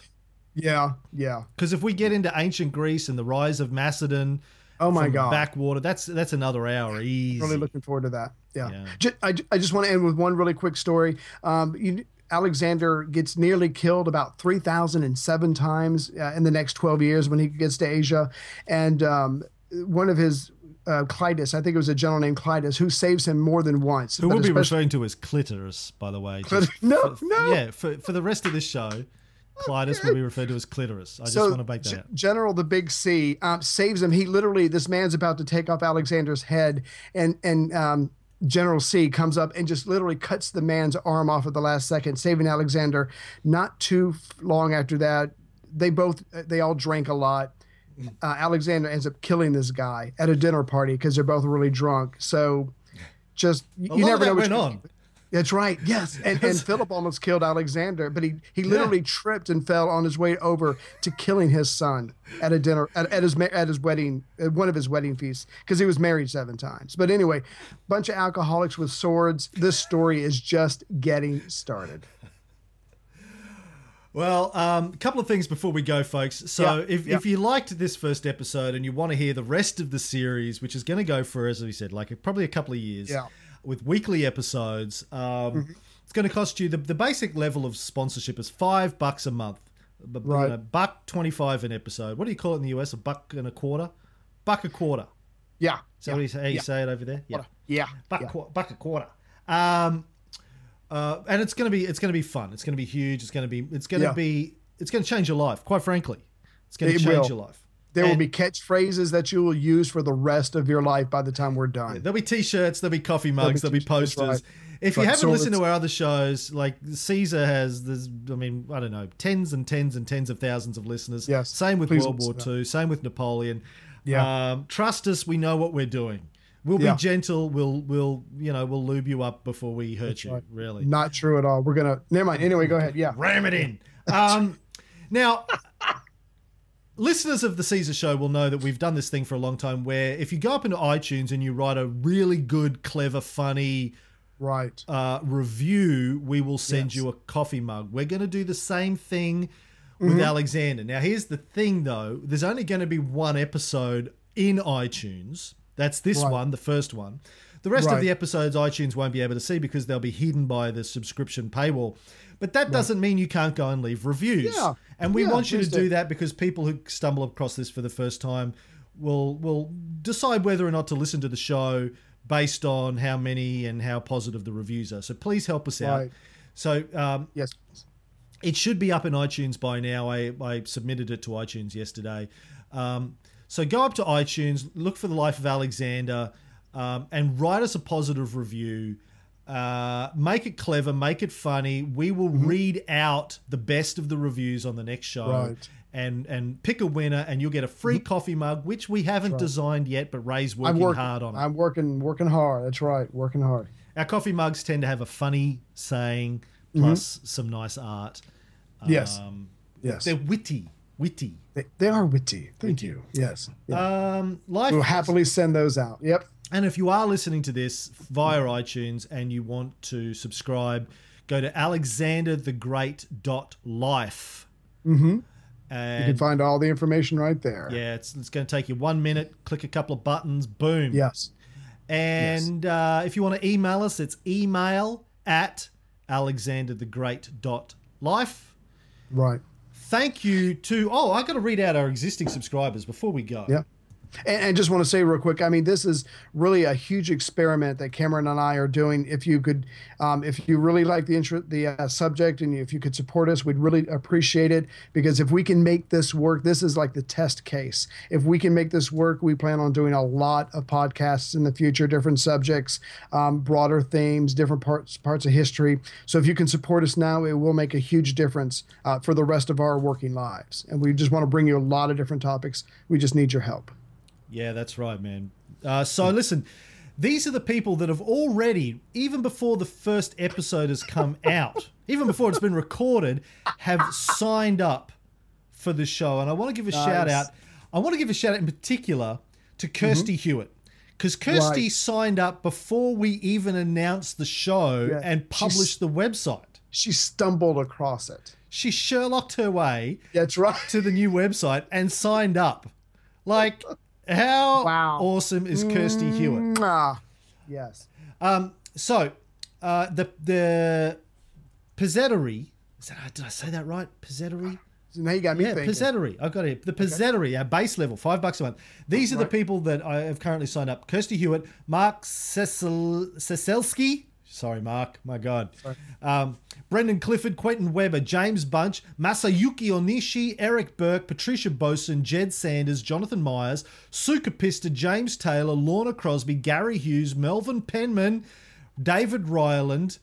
Yeah. Yeah. Because if we get into ancient Greece and the rise of Macedon, Oh my God. backwater, that's that's another hour easy. Really looking forward to that. Yeah. Yeah. I, I just want to end with one really quick story. Um, you, Alexander gets nearly killed about 3,007 times uh, in the next 12 years when he gets to Asia. And um, one of his, uh, Clitus, I think it was a general named Clitus, who saves him more than once. Who we'll be referring to as clitoris, by the way. Clit- no, for- no. Yeah, for, for the rest of this show, Clitus will be referred to as clitoris. I just want to make that G- General the Big C um, saves him. He literally, this man's about to take off Alexander's head, and and um, General C comes up and just literally cuts the man's arm off at the last second, saving Alexander. Not too long after that, they both they all drank a lot. Uh, Alexander ends up killing this guy at a dinner party because they're both really drunk. So, just you, A you never know. went on. That's right. Yes, *laughs* and, and Philip almost killed Alexander, but he he literally tripped and fell on his way over to killing his son at a dinner at, at his at his wedding at one of his wedding feasts because he was married seven times. But anyway, bunch of alcoholics with swords. This story is just getting started. Well, um, a couple of things before we go, folks. So, Yeah, if, yeah. if you liked this first episode and you want to hear the rest of the series, which is going to go for, as we said, like probably a couple of years, Yeah. With weekly episodes, um, it's going to cost you the, the basic level of sponsorship is five bucks a month, B- you Right. know, buck twenty five an episode. What do you call it in the US? A buck and a quarter, buck a quarter. Yeah. Is that what you say, how you yeah. say it over there? Yeah. Yeah. buck, yeah. qu- buck a quarter. Um, uh, and it's gonna be it's gonna be fun. It's gonna be huge. It's gonna be it's gonna Yeah. be it's gonna change your life. Quite frankly, it's gonna It change will. your life. There will be catchphrases that you will use for the rest of your life by the time we're done. There'll be t-shirts. There'll be coffee mugs. There'll be, t-shirts, posters. right. If you haven't so listened to our other shows, like Caesar has, there's, I mean, I don't know, tens and tens and tens of thousands of listeners. Yes, Same with please World War II. Same with Napoleon. Yeah. Um, trust us. We know what we're doing. We'll Yeah. be gentle. We'll, we'll, you know, we'll lube you up before we hurt you. right. Really. Not true at all. We're gonna. Never mind. Anyway, go ahead. Yeah. ram it in. Um, now, listeners of the Caesar Show will know that we've done this thing for a long time. Where if you go up into iTunes and you write a really good, clever, funny Right. uh, review, we will send Yes. you a coffee mug. We're going to do the same thing with Alexander. Now, here's the thing, though. There's only going to be one episode in iTunes. That's this Right. one, the first one. The rest of the episodes iTunes won't be able to see because they'll be hidden by the subscription paywall. But that doesn't mean you can't go and leave reviews. Yeah. And we Yeah, want you to do that because people who stumble across this for the first time will will decide whether or not to listen to the show based on how many and how positive the reviews are. So please help us out. Right. So um, Yes. it should be up in iTunes by now. I, I submitted it to iTunes yesterday. Um, so go up to iTunes, look for The Life of Alexander, um, and write us a positive review. Uh, make it clever, make it funny. We will read out the best of the reviews on the next show. Mm-hmm. Right. And, and pick a winner, and you'll get a free coffee mug, which we haven't designed yet, but Ray's working working hard on it. I'm working. Working hard. That's right. Working hard. Our coffee mugs tend to have a funny saying plus some nice art. Mm-hmm. Yes. Um, Yes. they're witty, witty. They, they are witty. Thank you. Yes. Yeah. Um, life. we'll happily send those out. Yep. And if you are listening to this via iTunes and you want to subscribe, go to alexanderthegreat.life. Mm-hmm. And You can find all the information right there. yeah, it's, it's going to take you one minute. Click a couple of buttons. Boom. Yes. And uh, if you want to email us, it's email at alexanderthegreat.life. Right. Thank you to. Oh, I got to read out our existing subscribers before we go. Yeah. And, and just want to say real quick, I mean, this is really a huge experiment that Cameron and I are doing. If you could, um, if you really like the the uh, subject, and if you could support us, we'd really appreciate it. Because if we can make this work, this is like the test case. If we can make this work, we plan on doing a lot of podcasts in the future, different subjects, um, broader themes, different parts parts of history. So if you can support us now, it will make a huge difference uh, for the rest of our working lives. And we just want to bring you a lot of different topics. We just need your help. Yeah, that's right, man. Uh, so listen, these are the people that have already, even before the first episode has come *laughs* out, even before it's been recorded, have signed up for the show. And I want to give a shout out. I want to give a shout out in particular to Kirsty Hewitt. Because Kirsty Mm-hmm. Right. signed up before we even announced the show Yeah, and she's- published the website. she stumbled across it. She Sherlocked her way That's right. to the new website and signed up. Like, *laughs* how Wow. awesome is Kirsty Hewitt? Ah, yes. Um, so uh, the the Pezhetairoi. Is that, did I say that right? Pezhetairoi. So now you got me Yeah, thinking. Pezhetairoi. I've got it. The Pezhetairoi, our base level, five bucks a month. These are the people that I have currently signed up: Kirsty Hewitt, Mark Cecil. Sorry, Mark. My God. Um, Brendan Clifford, Quentin Weber, James Bunch, Masayuki Onishi, Eric Burke, Patricia Boson, Jed Sanders, Jonathan Myers, Suka Pista, James Taylor, Lorna Crosby, Gary Hughes, Melvin Penman, David Ryland.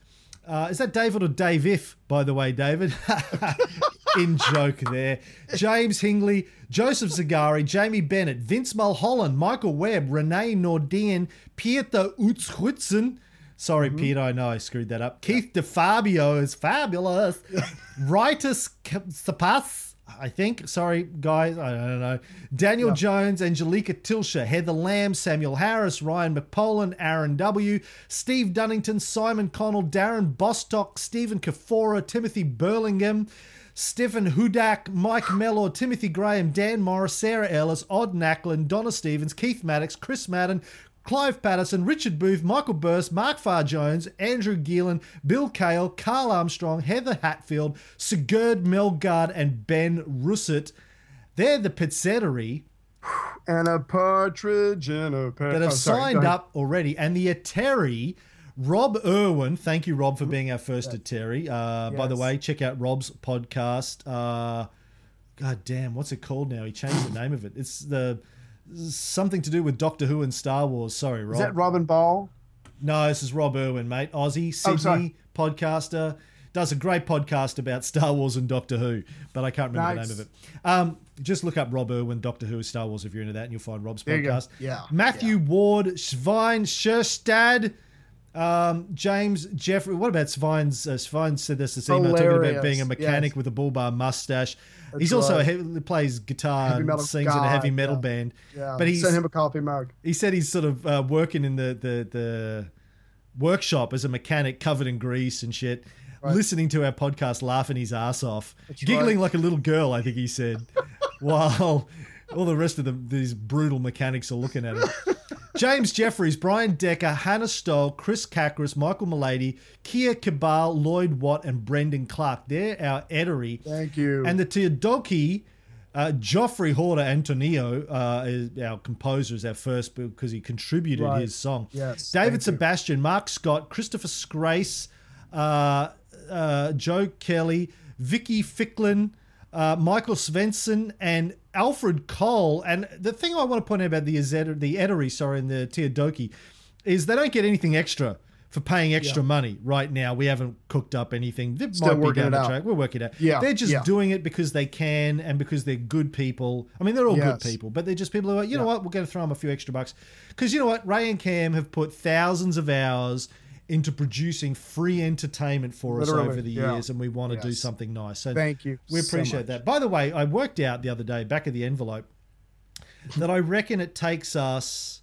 Uh, is that David or Dave If, by the way, David? *laughs* In joke there. James Hingley, Joseph Zagari, Jamie Bennett, Vince Mulholland, Michael Webb, Renee Nordian, Pieter Utzhutzen. Sorry, mm-hmm. Peter, I know I screwed that up. Keith DeFabio is fabulous. *laughs* Ritus Sapas, I think. Sorry, guys, I don't know. Daniel Jones, Angelica Tilsha, Heather Lamb, Samuel Harris, Ryan McPolan, Aaron W., Steve Dunnington, Simon Connell, Darren Bostock, Stephen Kafora, Timothy Burlingham, Stephen Hudak, Mike Mellor, Timothy Graham, Dan Morris, Sarah Ellis, Odd Nackland, Donna Stevens, Keith Maddox, Chris Madden, Clive Patterson, Richard Booth, Michael Burst, Mark Farr Jones, Andrew Geelan, Bill Kale, Carl Armstrong, Heather Hatfield, Sigurd Melgard, and Ben Russet. They're the pizzeria And a partridge in a pear. that have oh, sorry, signed up already. And the Ateri, Rob Irwin, thank you, Rob, for being our first Ateri. Uh, By the way, check out Rob's podcast. Uh, God damn, what's it called now? He changed the name of it. It's the something to do with Doctor Who and Star Wars. Sorry, Rob. Is that Robin Ball? No, this is Rob Irwin, mate. Aussie, Oh. Sydney podcaster. Does a great podcast about Star Wars and Doctor Who, but I can't remember Nice. the name of it. Um, just look up Rob Irwin, Doctor Who, Star Wars if you're into that, and you'll find Rob's There podcast. Yeah, Matthew Ward, Svein Scherstad, um, James Jeffrey. What about Svein's? Uh, Svine said this this email talking about being a mechanic Yes. with a bull bar mustache. That's he's also right. he plays guitar and sings in a heavy metal yeah. band. Yeah. But he sent him a coffee mug. he said he's sort of uh, working in the, the the workshop as a mechanic covered in grease and shit listening to our podcast laughing his ass off giggling like a little girl i think he said *laughs* while all the rest of the, these brutal mechanics are looking at him *laughs* James Jeffries, Brian Decker, Hannah Stoll, Chris Kakris, Michael Milady, Kia Cabal, Lloyd Watt, and Brendan Clark. They're our edery. Thank you. And the Teodoki, uh, Jofre Horta Antoniu, uh, is our composer, is our first because he contributed Right. his song. Yes, David thank you. Sebastian, Mark Scott, Christopher Scrace, uh, uh, Joe Kelly, Vicky Ficklin, uh, Michael Svensson, and Alfred Cole. And the thing I want to point out about the Eder- the Edery, sorry, and the Teodoki, is they don't get anything extra for paying extra money right now. We haven't cooked up anything. Still might be working down it the out. track. We're working it out. Yeah, They're just yeah. doing it because they can and because they're good people. I mean, they're all Yes. good people, but they're just people who are, you know what, we're going to throw them a few extra bucks. Because you know what? Ray and Cam have put thousands of hours into producing free entertainment for us over the yeah. years, and we want to do something nice. So Thank you We appreciate much. that. By the way, I worked out the other day, back of the envelope, that I reckon it takes us,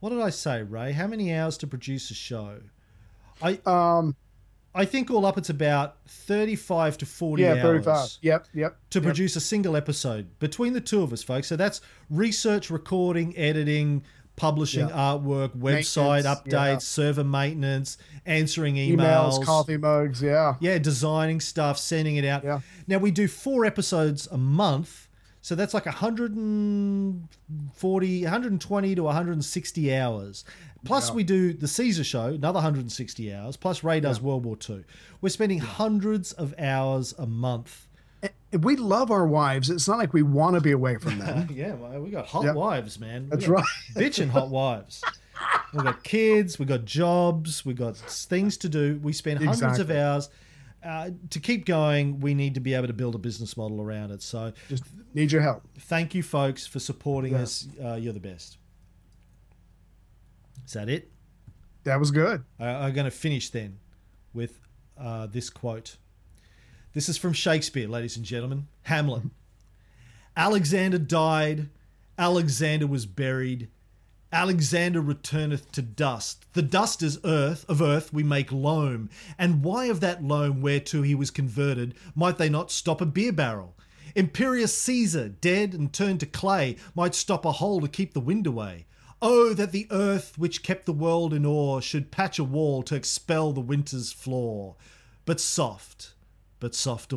what did I say, Ray? How many hours to produce a show? I Um, I think all up it's about 35 to 40 yeah, hours 35. Yep, yep. to yep. produce a single episode between the two of us, folks. So that's research, recording, editing, publishing Yeah. artwork, website updates, yeah. server maintenance, answering emails, emails, coffee mugs. Yeah. yeah, designing stuff, sending it out. Yeah. Now we do four episodes a month. So that's like 140, 120 to 160 hours. Plus, we do the Caesar show, another 160 hours. Plus, Ray does World War II. We're spending hundreds of hours a month. We love our wives. It's not like we want to be away from them. *laughs* Yeah, well, we got hot Yep. wives, man. That's right. *laughs* Bitching hot wives. We got kids, we got jobs, we got things to do. We spend hundreds of hours. Uh, to keep going, we need to be able to build a business model around it. So, Just need your help. thank you, folks, for supporting Yeah. us. Uh, you're the best. Is that it? That was good. I, I'm going to finish then with uh, this quote. This is from Shakespeare, ladies and gentlemen. Hamlet. Alexander died. Alexander was buried. Alexander returneth to dust. The dust is earth, of earth we make loam. And why of that loam whereto he was converted might they not stop a beer barrel? Imperious Caesar, dead and turned to clay, might stop a hole to keep the wind away. Oh, that the earth which kept the world in awe should patch a wall to expel the winter's flaw. But soft, but soft a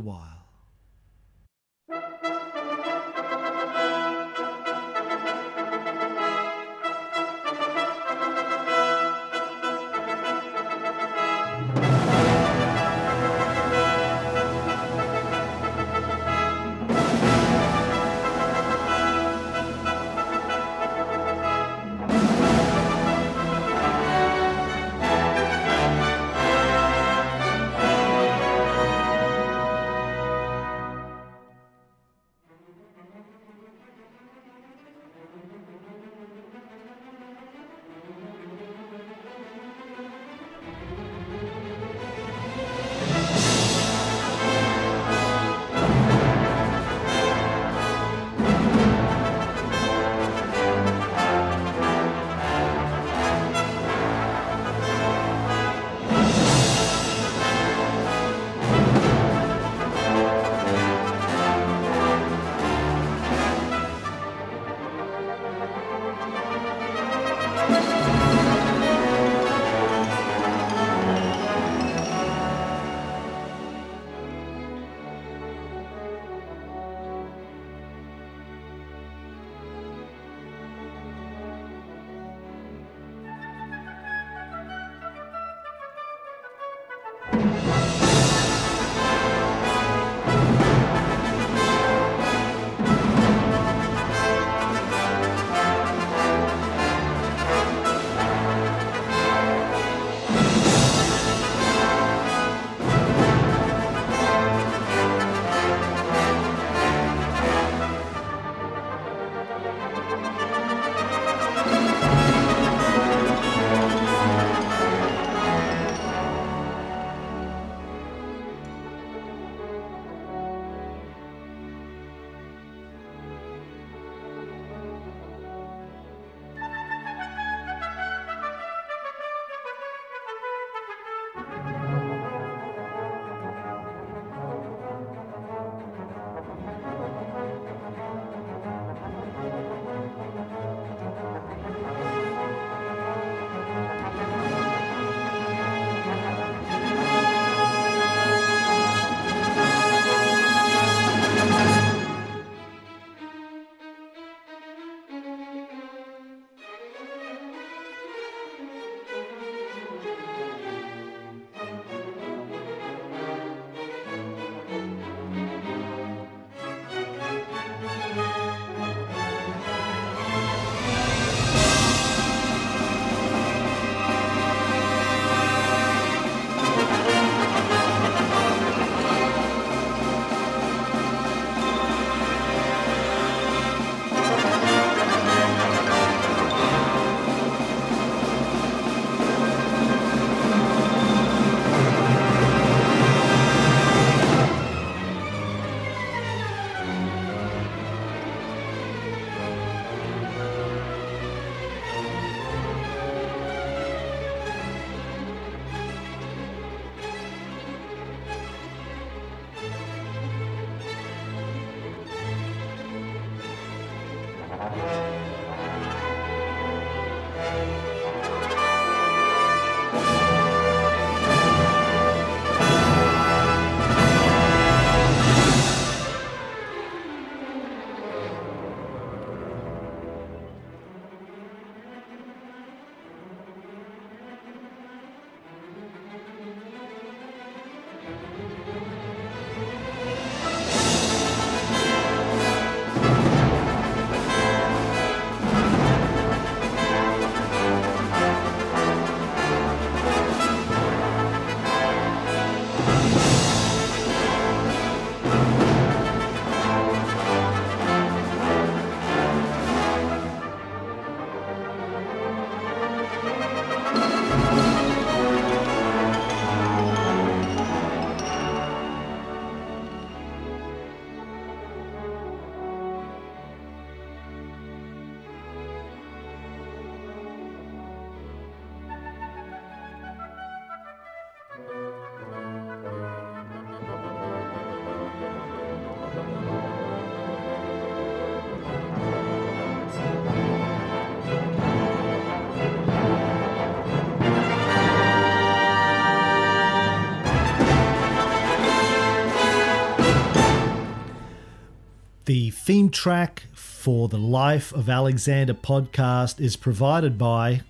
theme track for the Life of Alexander podcast is provided by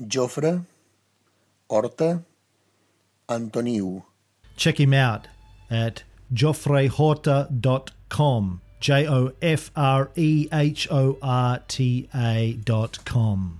Jofre, Horta, Antoniu. check him out at jofrehorta.com. J O F R E H O R T A dot com.